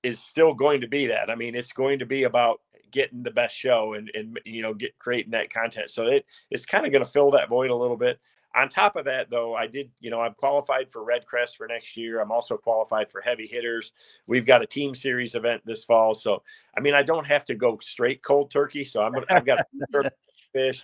is still going to be that. I mean, it's going to be about getting the best show and, and you know, get creating that content. So it, it's kind of going to fill that void a little bit on top of that, though, I did, you know, I'm qualified for Red Crest for next year. I'm also qualified for heavy hitters. We've got a team series event this fall. So, I mean, I don't have to go straight cold turkey. So I'm gonna, I've got fish,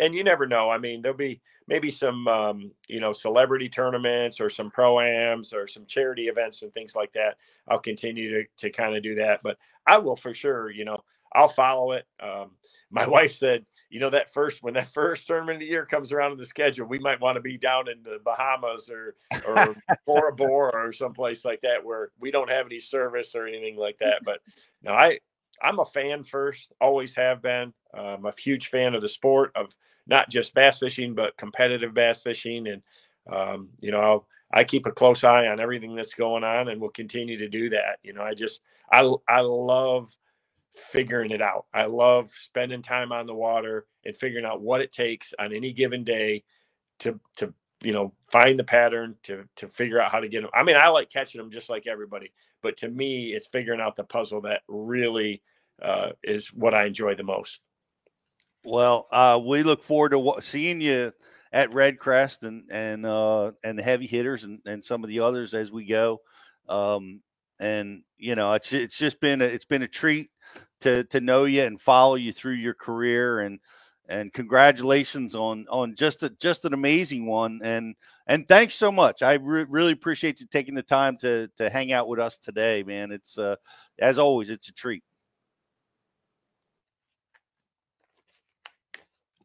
and you never know. I mean, there'll be maybe some, um, you know, celebrity tournaments or some pro-ams or some charity events and things like that. I'll continue to, to kind of do that, but I will for sure, you know, I'll follow it. Um, my wife said, you know, that first when that first tournament of the year comes around in the schedule, we might want to be down in the Bahamas or or Bora Bora or someplace like that where we don't have any service or anything like that. But no, I I'm a fan first, always have been. I'm a huge fan of the sport of not just bass fishing, but competitive bass fishing. And um, you know, I'll, I keep a close eye on everything that's going on, and will continue to do that. You know, I just I I love figuring it out. I love spending time on the water and figuring out what it takes on any given day to to you know find the pattern to to figure out how to get them. I mean, I like catching them just like everybody, but to me, it's figuring out the puzzle that really uh, is what I enjoy the most. Well, uh, we look forward to seeing you at Red Crest and and uh, and the heavy hitters and, and some of the others as we go. Um, and you know, it's it's just been a, it's been a treat to to know you and follow you through your career and and congratulations on on just a just an amazing one and and thanks so much i re- really appreciate you taking the time to to hang out with us today man it's uh as always it's a treat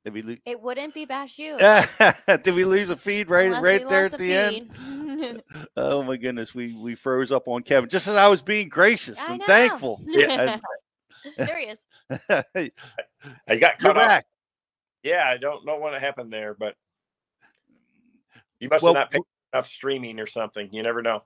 Did we lo- it wouldn't be Bass U. Did we lose a feed right Unless right there at the end? oh my goodness, we we froze up on Kevin just as I was being gracious I and know. thankful. Yeah. Serious. I got cut off. back. Yeah, I don't know what happened there, but you must Well, have not picked enough streaming or something. You never know.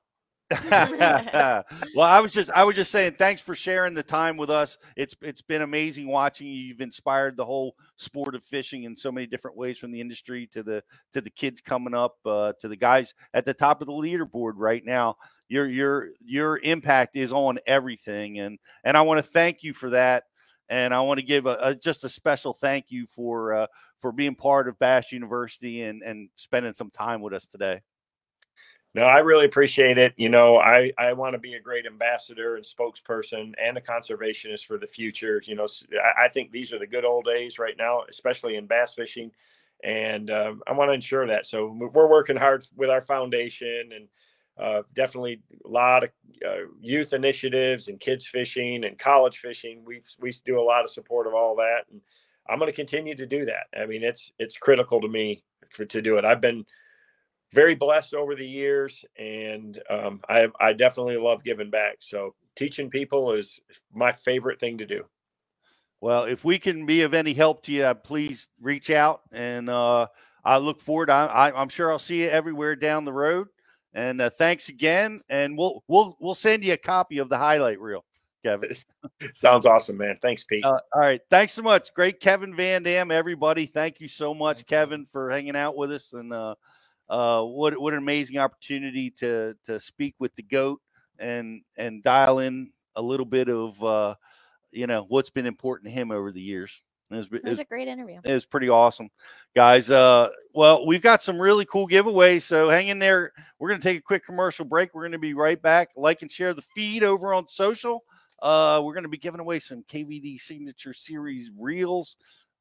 well, I was just I was just saying thanks for sharing the time with us. It's it's been amazing watching you. You've inspired the whole sport of fishing in so many different ways from the industry to the to the kids coming up uh, to the guys at the top of the leaderboard right now. Your your your impact is on everything and and I want to thank you for that. And I want to give a, a just a special thank you for uh, for being part of Bass University and and spending some time with us today. No, I really appreciate it. You know, I, I want to be a great ambassador and spokesperson and a conservationist for the future. You know, I, I think these are the good old days right now, especially in bass fishing. And um, I want to ensure that. So we're working hard with our foundation and uh, definitely a lot of uh, youth initiatives and kids fishing and college fishing. We we do a lot of support of all that, and I'm going to continue to do that. I mean, it's it's critical to me for to do it. I've been very blessed over the years, and um, I I definitely love giving back. So teaching people is my favorite thing to do. Well, if we can be of any help to you, uh, please reach out, and uh, I look forward. I, I, I'm sure I'll see you everywhere down the road. And uh, thanks again, and we'll we'll we'll send you a copy of the highlight reel, Kevin. Sounds awesome, man. Thanks, Pete. Uh, all right, thanks so much. Great, Kevin VanDam. Everybody, thank you so much, Kevin, for hanging out with us, and uh, what what an amazing opportunity to to speak with the goat and and dial in a little bit of uh, you know what's been important to him over the years. It was, it was, a great interview. It was pretty awesome, guys. Uh, well, we've got some really cool giveaways, so hang in there. We're going to take a quick commercial break. We're going to be right back. Like and share the feed over on social. Uh, we're going to be giving away some KVD Signature Series reels.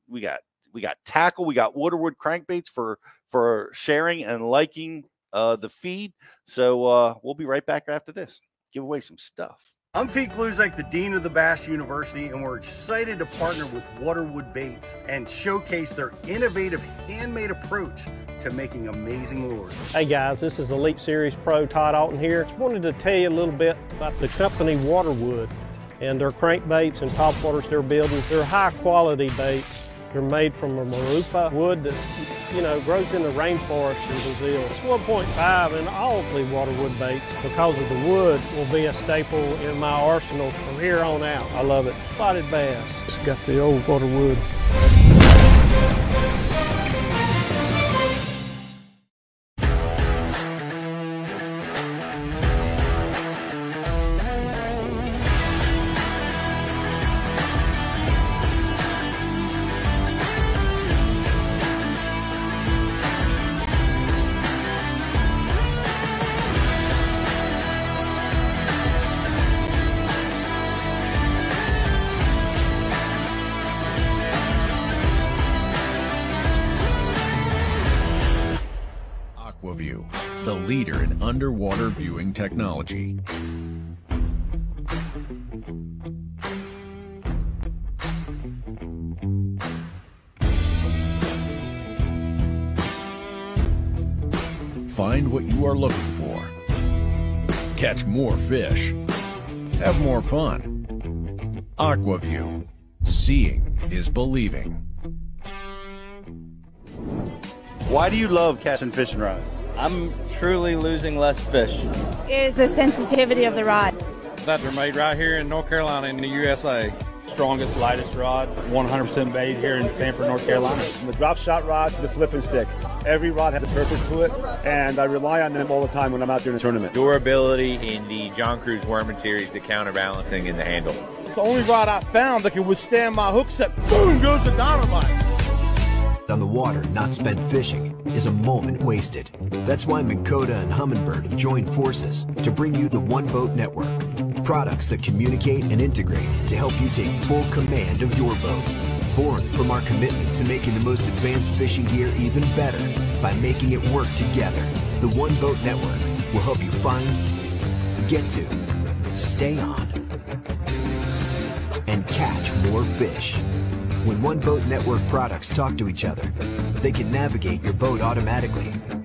We got we got tackle, we got Waterwood crankbaits for for sharing and liking uh, the feed. So uh, we'll be right back after this. Give away some stuff. I'm Pete Gluszek, the Dean of the Bass University, and we're excited to partner with Waterwood Baits and showcase their innovative handmade approach to making amazing lures. Hey guys, this is Elite Series Pro Todd Auten here. Just wanted to tell you a little bit about the company Waterwood and their crankbaits and topwaters they're building. They're high quality baits they're made from a marupa wood that's, you know, grows in the rainforest in Brazil. It's 1.5 in all the waterwood baits because of the wood will be a staple in my arsenal from here on out. I love it. Spotted bass. It's got the old waterwood. Catch more fish. Have more fun. Aqua-Vu. Seeing is believing. Why do you love casting fishing rods? I'm truly losing less fish. Is the sensitivity of the rod. That they're made right here in North Carolina in the USA. Strongest, lightest rod, 100% made here in Sanford, North Carolina. From the drop shot rod to the flipping stick. Every rod has a purpose to it, and I rely on them all the time when I'm out there in the tournament. Durability in the John Crews Worman series, the counterbalancing in the handle. It's the only rod I found that can withstand my hook set. Boom goes the dynamite on the water not spent fishing is a moment wasted. That's why Minn Kota and Humminbird have joined forces to bring you the One Boat Network. Products that communicate and integrate to help you take full command of your boat. Born from our commitment to making the most advanced fishing gear even better by making it work together. The One Boat Network will help you find, get to, stay on, and catch more fish. When One Boat Network products talk to each other, they can navigate your boat automatically.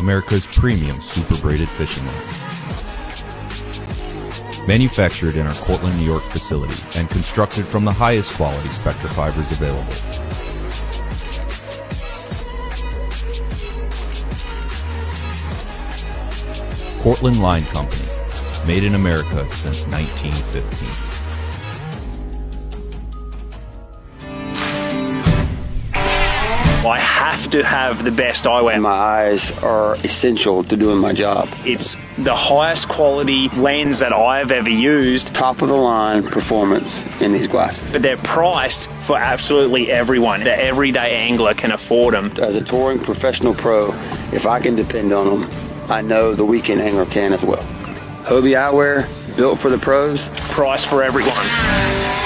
America's premium super braided fishing line. Manufactured in our Cortland, New York facility and constructed from the highest quality Spectra fibers available. Cortland Line Company, Made in America since 1915. Have to have the best eyewear. My eyes are essential to doing my job. It's the highest quality lens that I've ever used. Top of the line performance in these glasses. But they're priced for absolutely everyone. The everyday angler can afford them. As a touring professional pro, if I can depend on them, I know the weekend angler can as well. Hobie Eyewear, built for the pros. Price for everyone.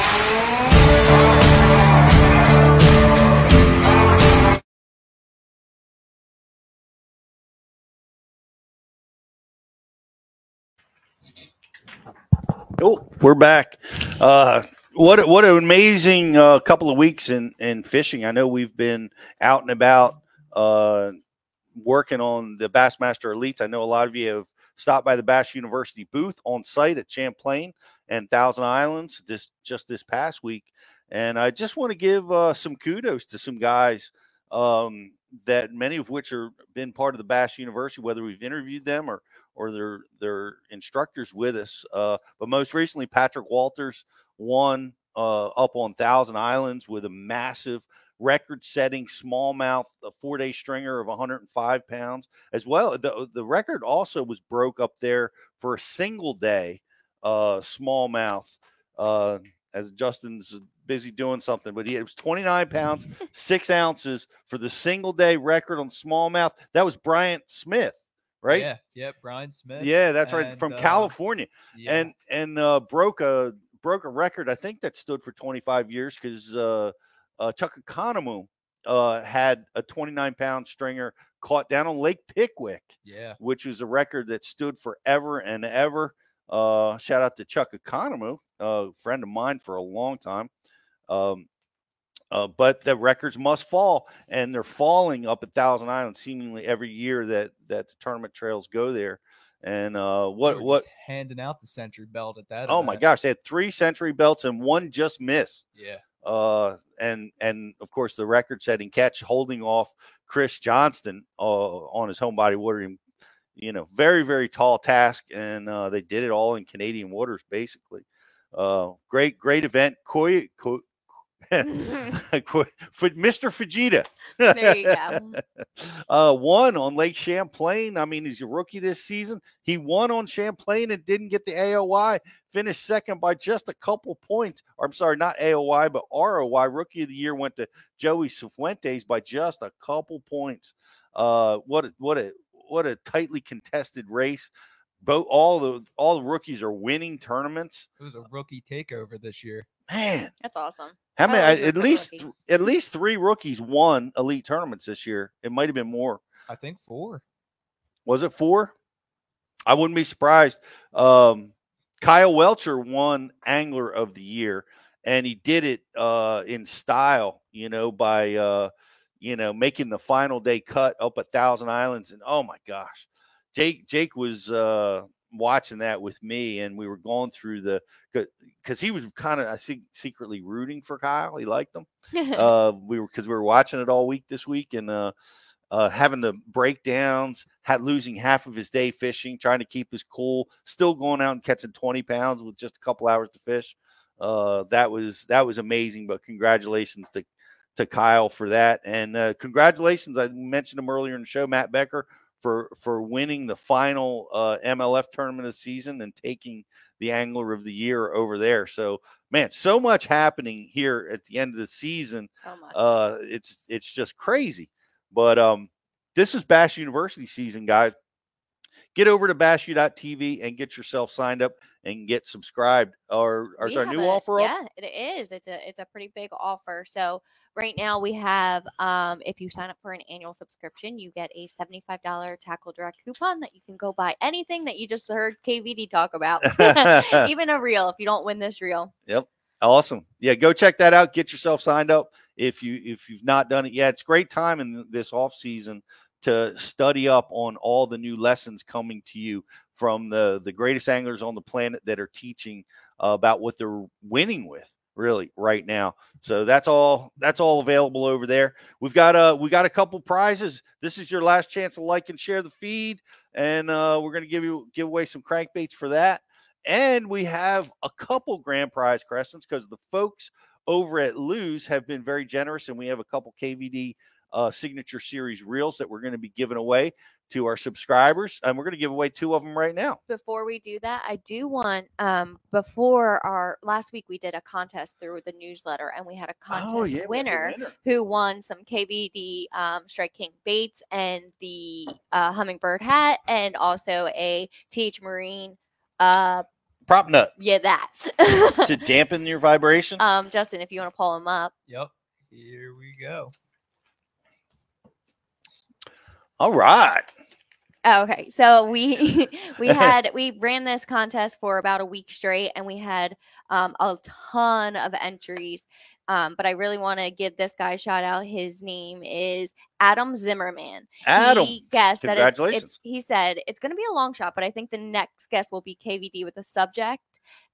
Oh, we're back. Uh, what what an amazing uh, couple of weeks in in fishing. I know we've been out and about uh, working on the Bassmaster Elites. I know a lot of you have stopped by the Bass University booth on site at Champlain and Thousand Islands just just this past week. And I just want to give uh, some kudos to some guys um, that many of which are been part of the Bass University, whether we've interviewed them or or their their instructors with us. Uh, but most recently, Patrick Walters won uh, up on Thousand Islands with a massive record-setting smallmouth a four-day stringer of 105 pounds as well. The the record also was broke up there for a single day uh, smallmouth. Uh, as Justin's busy doing something, but he it was 29 pounds, six ounces for the single day record on smallmouth. That was Bryant Smith, right? Yeah, yeah, Brian Smith. Yeah, that's right, from uh, California, yeah. and and uh, broke a broke a record. I think that stood for 25 years because uh, uh, Chuck Economou uh, had a 29 pound stringer caught down on Lake Pickwick, Yeah. which was a record that stood forever and ever. Uh, shout out to Chuck Economou, a friend of mine for a long time. Um, uh, but the records must fall, and they're falling up at Thousand Island seemingly every year that that the tournament trails go there. And uh, what what? handing out the century belt at that. Oh my gosh, they had three century belts and one just miss. Yeah. Uh, and and of course the record-setting catch holding off Chris Johnston uh, on his home body water. You know, very very tall task, and uh, they did it all in Canadian waters basically. Uh, great great event. Koi, Mr. Fujita. There you go. uh, won on Lake Champlain. I mean, he's a rookie this season. He won on Champlain and didn't get the AOY. Finished second by just a couple points. Or I'm sorry, not AOY, but ROI. Rookie of the year went to Joey Cifuentes by just a couple points. Uh, what a, what a what a tightly contested race. Both all the all the rookies are winning tournaments. It was a rookie takeover this year. Man, That's awesome. how many? I- at least th- at least three rookies won elite tournaments this year. It might have been more. I think four. Was it four? I wouldn't be surprised. Um, Kyle Welcher won Angler of the Year, and he did it uh, in style, you know, by uh, you know making the final day cut up at Thousand Islands. And oh my gosh, Jake Jake was uh, watching that with me, and we were going through the because he was kind of I think secretly rooting for Kyle. He liked him. uh, we were because we were watching it all week this week, and uh, uh, having the breakdowns, had losing half of his day fishing, trying to keep his cool, still going out and catching 20 pounds with just a couple hours to fish. Uh, that was that was amazing. But congratulations to to Kyle for that, and uh, congratulations. I mentioned him earlier in the show, Matt Becker for for winning the final uh, MLF tournament of the season and taking the Angler of the Year over there. So man, so much happening here at the end of the season. So much. Uh, it's it's just crazy. But um, this is Bass University season, guys. Get over to bassu.tv and get yourself signed up and get subscribed. Or, or is our new a- offer up? Yeah, it is. It's a it's a pretty big offer. So right now we have um if you sign up for an annual subscription, you get a $75 tackle direct coupon that you can go buy anything that you just heard KVD talk about. Even a reel if you don't win this reel. Yep. Awesome. Yeah, go check that out. Get yourself signed up if you if you've not done it yet. It's great time in this off season to study up on all the new lessons coming to you from the the greatest anglers on the planet that are teaching uh, about what they're winning with really right now. So that's all that's all available over there. We've got a we got a couple prizes. This is your last chance to like and share the feed and uh, we're going to give you give away some crankbaits for that. And we have a couple grand prize crescents because the folks over at Lew's have been very generous, and we have a couple KVD uh, signature series reels that we're going to be giving away to our subscribers, and we're going to give away two of them right now. Before we do that, I do want um before our last week we did a contest through the newsletter and we had a contest Oh, yeah, we a winner, winner. who won some KVD um, Strike King baits and the uh, Humminbird hat and also a TH Marine uh Prop nut yeah that. to dampen your vibration. um Justin, if you want to pull him up. Yep. Here we go. All right. Oh, okay. So we we had we ran this contest for about a week straight, and we had um, a ton of entries. Um, but I really want to give this guy a shout out. His name is Adam Zimmerman. Adam, He guessed that it's, it's he said it's going to be a long shot, but I think the next guest will be KVD with a subject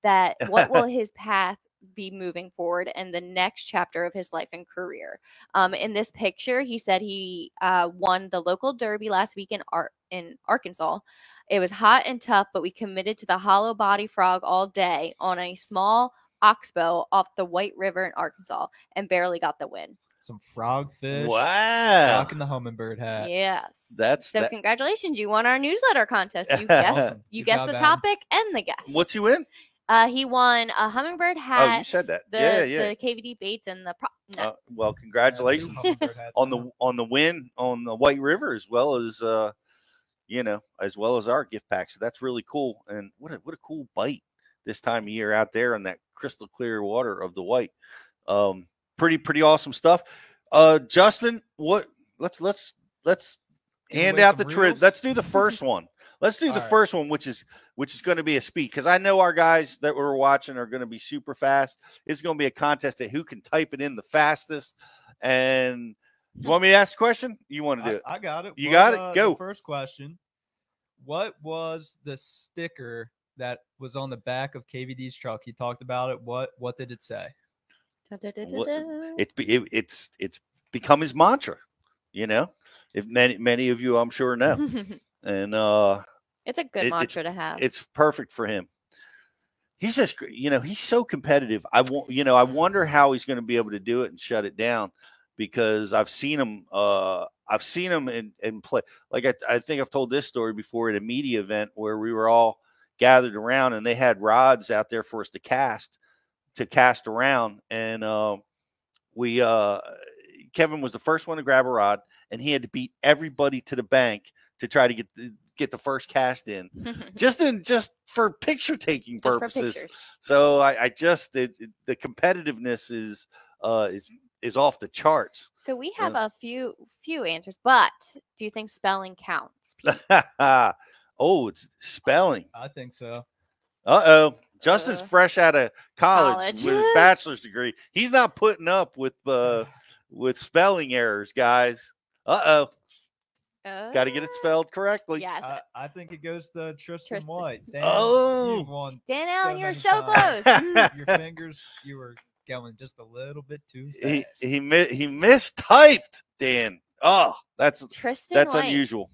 that what will his path be moving forward and the next chapter of his life and career. Um, in this picture, he said he uh, won the local derby last week in Ar- in Arkansas. It was hot and tough, but we committed to the hollow body frog all day on a small oxbow off the White River in Arkansas and barely got the win. Some frogfish. Wow. Rocking the Humminbird hat. Yes. That's So that- congratulations, you won our newsletter contest. You guessed you Good guessed job, the Adam. topic and the guess. What's you win? Uh, he won a Humminbird hat. Oh, you said that. The, yeah, yeah. The KVD baits and the prop. No. Uh, well, congratulations on the on the win on the White River as well as uh, you know as well as our gift pack. So that's really cool. And what a what a cool bite this time of year out there in that crystal clear water of the White. Um, pretty pretty awesome stuff. Uh, Justin, what? Let's let's let's hand out the trid. Let's do the first one. Let's do the All right. first one, which is which is going to be a speed because I know our guys that we're watching are going to be super fast. It's going to be a contest at who can type it in the fastest. And you want me to ask a question? You want to do I, it? I got it. You What, got it? uh, the Go. first question. What was the sticker that was on the back of KVD's truck? He talked about it. What what did it say? What- It, it, it's it's become his mantra. You know, if many many of you I'm sure know, and uh, it's a good it- mantra to have. It's perfect for him. He's just, you know, he's so competitive. I want, you know, I wonder how he's going to be able to do it and shut it down because I've seen him. Uh, I've seen him in, in play. Like I, I think I've told this story before at a media event where we were all gathered around and they had rods out there for us to cast, to cast around, and uh, we, uh, Kevin was the first one to grab a rod, and he had to beat everybody to the bank to try to get the, get the first cast in just in just for picture taking purposes. pictures. so I, I just it, it- the competitiveness is uh is is off the charts. So we have a few few answers, but do you think spelling counts? oh, it's spelling. I think so. Uh oh. Justin's fresh out of college, college. with his bachelor's degree. He's not putting up with uh with spelling errors, guys. Uh oh. Got to get it spelled oh, correctly. Yes. I, I think it goes to Tristan, Tristan. White. Dan, Oh. you've won Dan Allen, you're so times. close. Your fingers, you were going just a little bit too fast. He he mi- he mistyped Dan. Oh, that's Tristan that's White. unusual.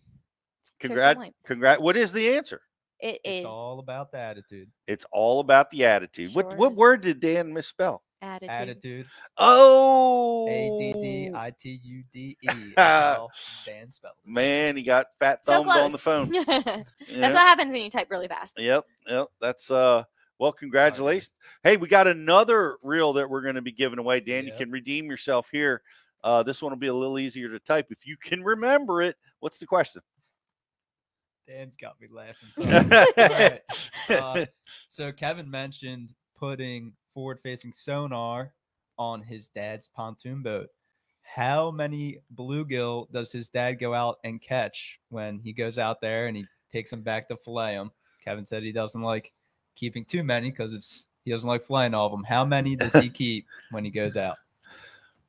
Congrats, Congrat, What is the answer? It It's is all about the attitude. It's all about the attitude. what Sure what is. word did Dan misspell? Attitude. Attitude. Oh, A D D I T U D E. Dan spelled. man, he got fat thumbs close. on the phone. That's Yeah. what happens when you type really fast. Yep, yep. That's uh well, congratulations. Hey, we got another reel that we're going to be giving away. Dan, you can redeem yourself here. Uh, this one will be a little easier to type if you can remember it. What's the question? Dan's got me laughing. So, All right. Uh, so Kevin mentioned putting forward-facing sonar on his dad's pontoon boat. How many bluegill does his dad go out and catch when he goes out there and he takes them back to fillet them? Kevin said he doesn't like keeping too many because it's he doesn't like filleting all of them. How many does he keep when he goes out?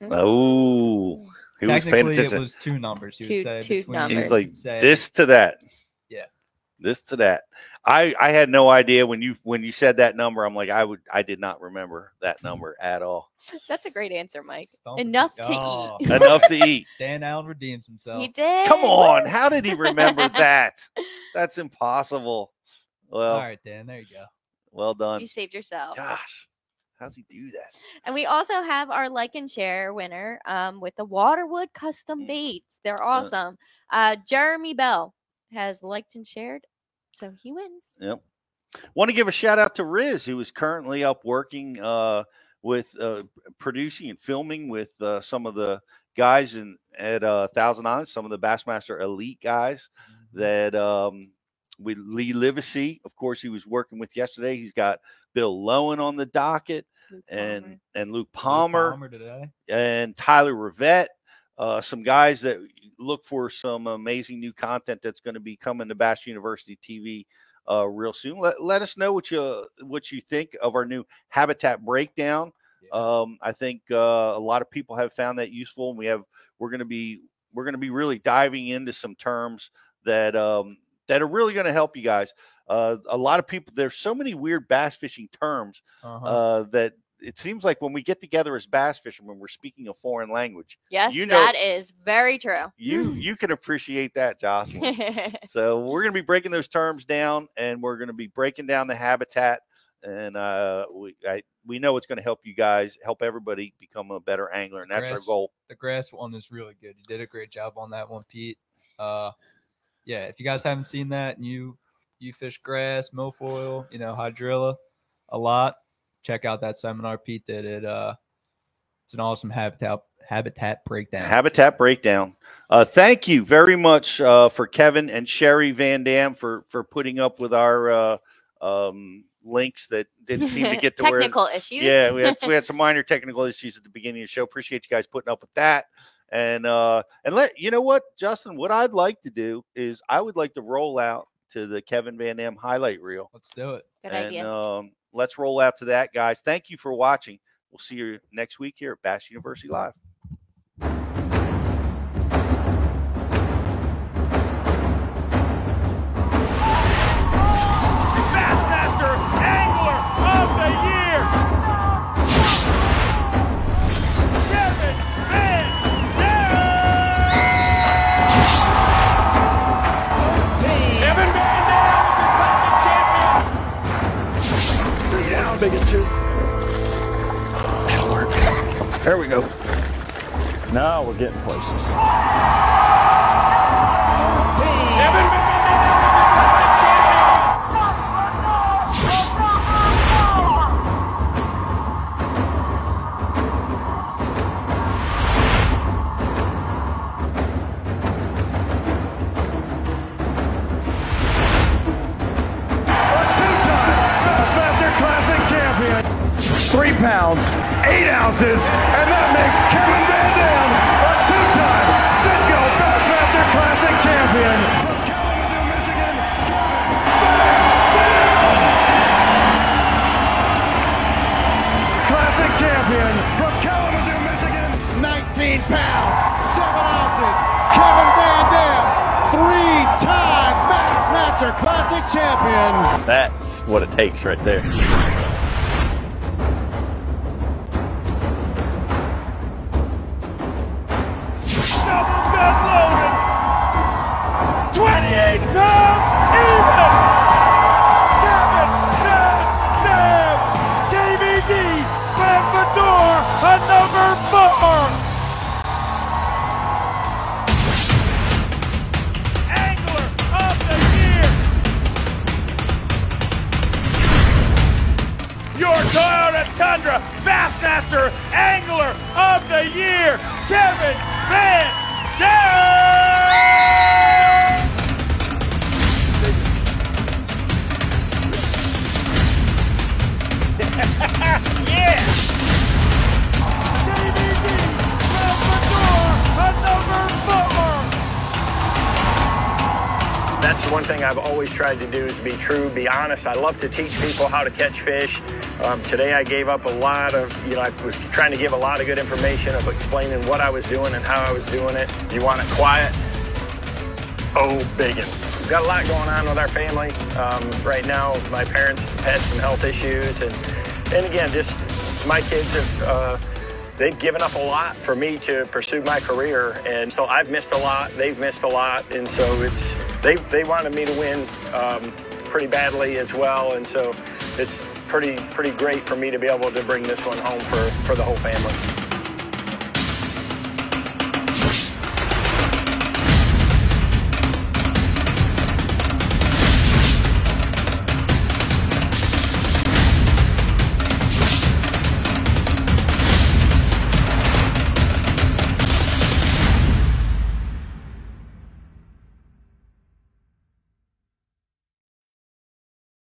Oh, he was paying Technically, attention. it was two numbers. He Two- would say two numbers. He's like say- this to that. Yeah. this to that. I I had no idea when you when you said that number. I'm like I would I did not remember that number at all. That's a great answer, Mike. Stump Enough to Oh. eat. Enough to eat. Dan Allen redeems himself. He did. Come on, how did he remember that? That's impossible. Well, All right, Dan. There you go. well done. You saved yourself. Gosh, how's he do that? And we also have our like and share winner um, with the Waterwood Custom Mm. Baits. They're awesome. Uh, Jeremy Bell has liked and shared, so he wins. Yep. Want to give a shout out to Riz, who is currently up working uh, with uh, producing and filming with uh, some of the guys in at uh, Thousand Islands, some of the Bassmaster Elite guys that um, we Lee Livesey, of course, he was working with yesterday. He's got Bill Lowen on the docket and and Luke Palmer, Palmer today. and Tyler Rivette. Uh, some guys that look for some amazing new content that's going to be coming to Bass University TV uh, real soon. Let, let us know what you what you think of our new habitat breakdown. Um, I think uh, a lot of people have found that useful, and we have we're going to be we're going to be really diving into some terms that um, that are really going to help you guys. Uh, a lot of people there's so many weird bass fishing terms Uh-huh. uh, that it seems like when we get together as bass fishermen, we're speaking a foreign language. Yes, you know, that is very true. you you can appreciate that, Jocelyn. so we're going to be breaking those terms down, and we're going to be breaking down the habitat, and uh, we I, we know it's going to help you guys, help everybody become a better angler, and that's our goal. The grass one is really good. You did a great job on that one, Pete. Uh, yeah, if you guys haven't seen that and you you fish grass, milfoil, you know, hydrilla a lot, check out that seminar Pete did. It uh, it's an awesome habitat habitat breakdown. Habitat breakdown. Uh, thank you very much uh, for Kevin and Sherry VanDam for for putting up with our uh, um, links that didn't seem to get to where Technical issues. Yeah, we had we had some minor technical issues at the beginning of the show. Appreciate you guys putting up with that. And uh and let you know what, Justin, what I'd like to do is I would like to roll out to the Kevin VanDam highlight reel. Let's do it. Good and idea. um let's roll out to that, guys. Thank you for watching. We'll see you next week here at Bass University Live. There we go. Now we're getting places. Kevin VanDam is the classic champion. Bassmaster Classic champion. Three pounds, eight ounces, and that makes Kevin VanDam a two-time Citgo Bassmaster Classic champion. From Kalamazoo, Michigan, Classic champion from Kalamazoo, Michigan. 19 pounds, 7 ounces. Kevin VanDam, three-time Bassmaster Classic champion. That's what it takes right there. True, be honest. I love to teach people how to catch fish. Um, today I gave up a lot of, you know, I was trying to give a lot of good information of explaining what I was doing and how I was doing it. You want it quiet? Oh, biggin. got a lot going on with our family um, right now. My parents had some health issues, and and again, just my kids have. Uh, they've given up a lot for me to pursue my career, and so I've missed a lot. They've missed a lot, and so it's they they wanted me to win um, pretty badly as well, and so it's pretty pretty great for me to be able to bring this one home for for the whole family.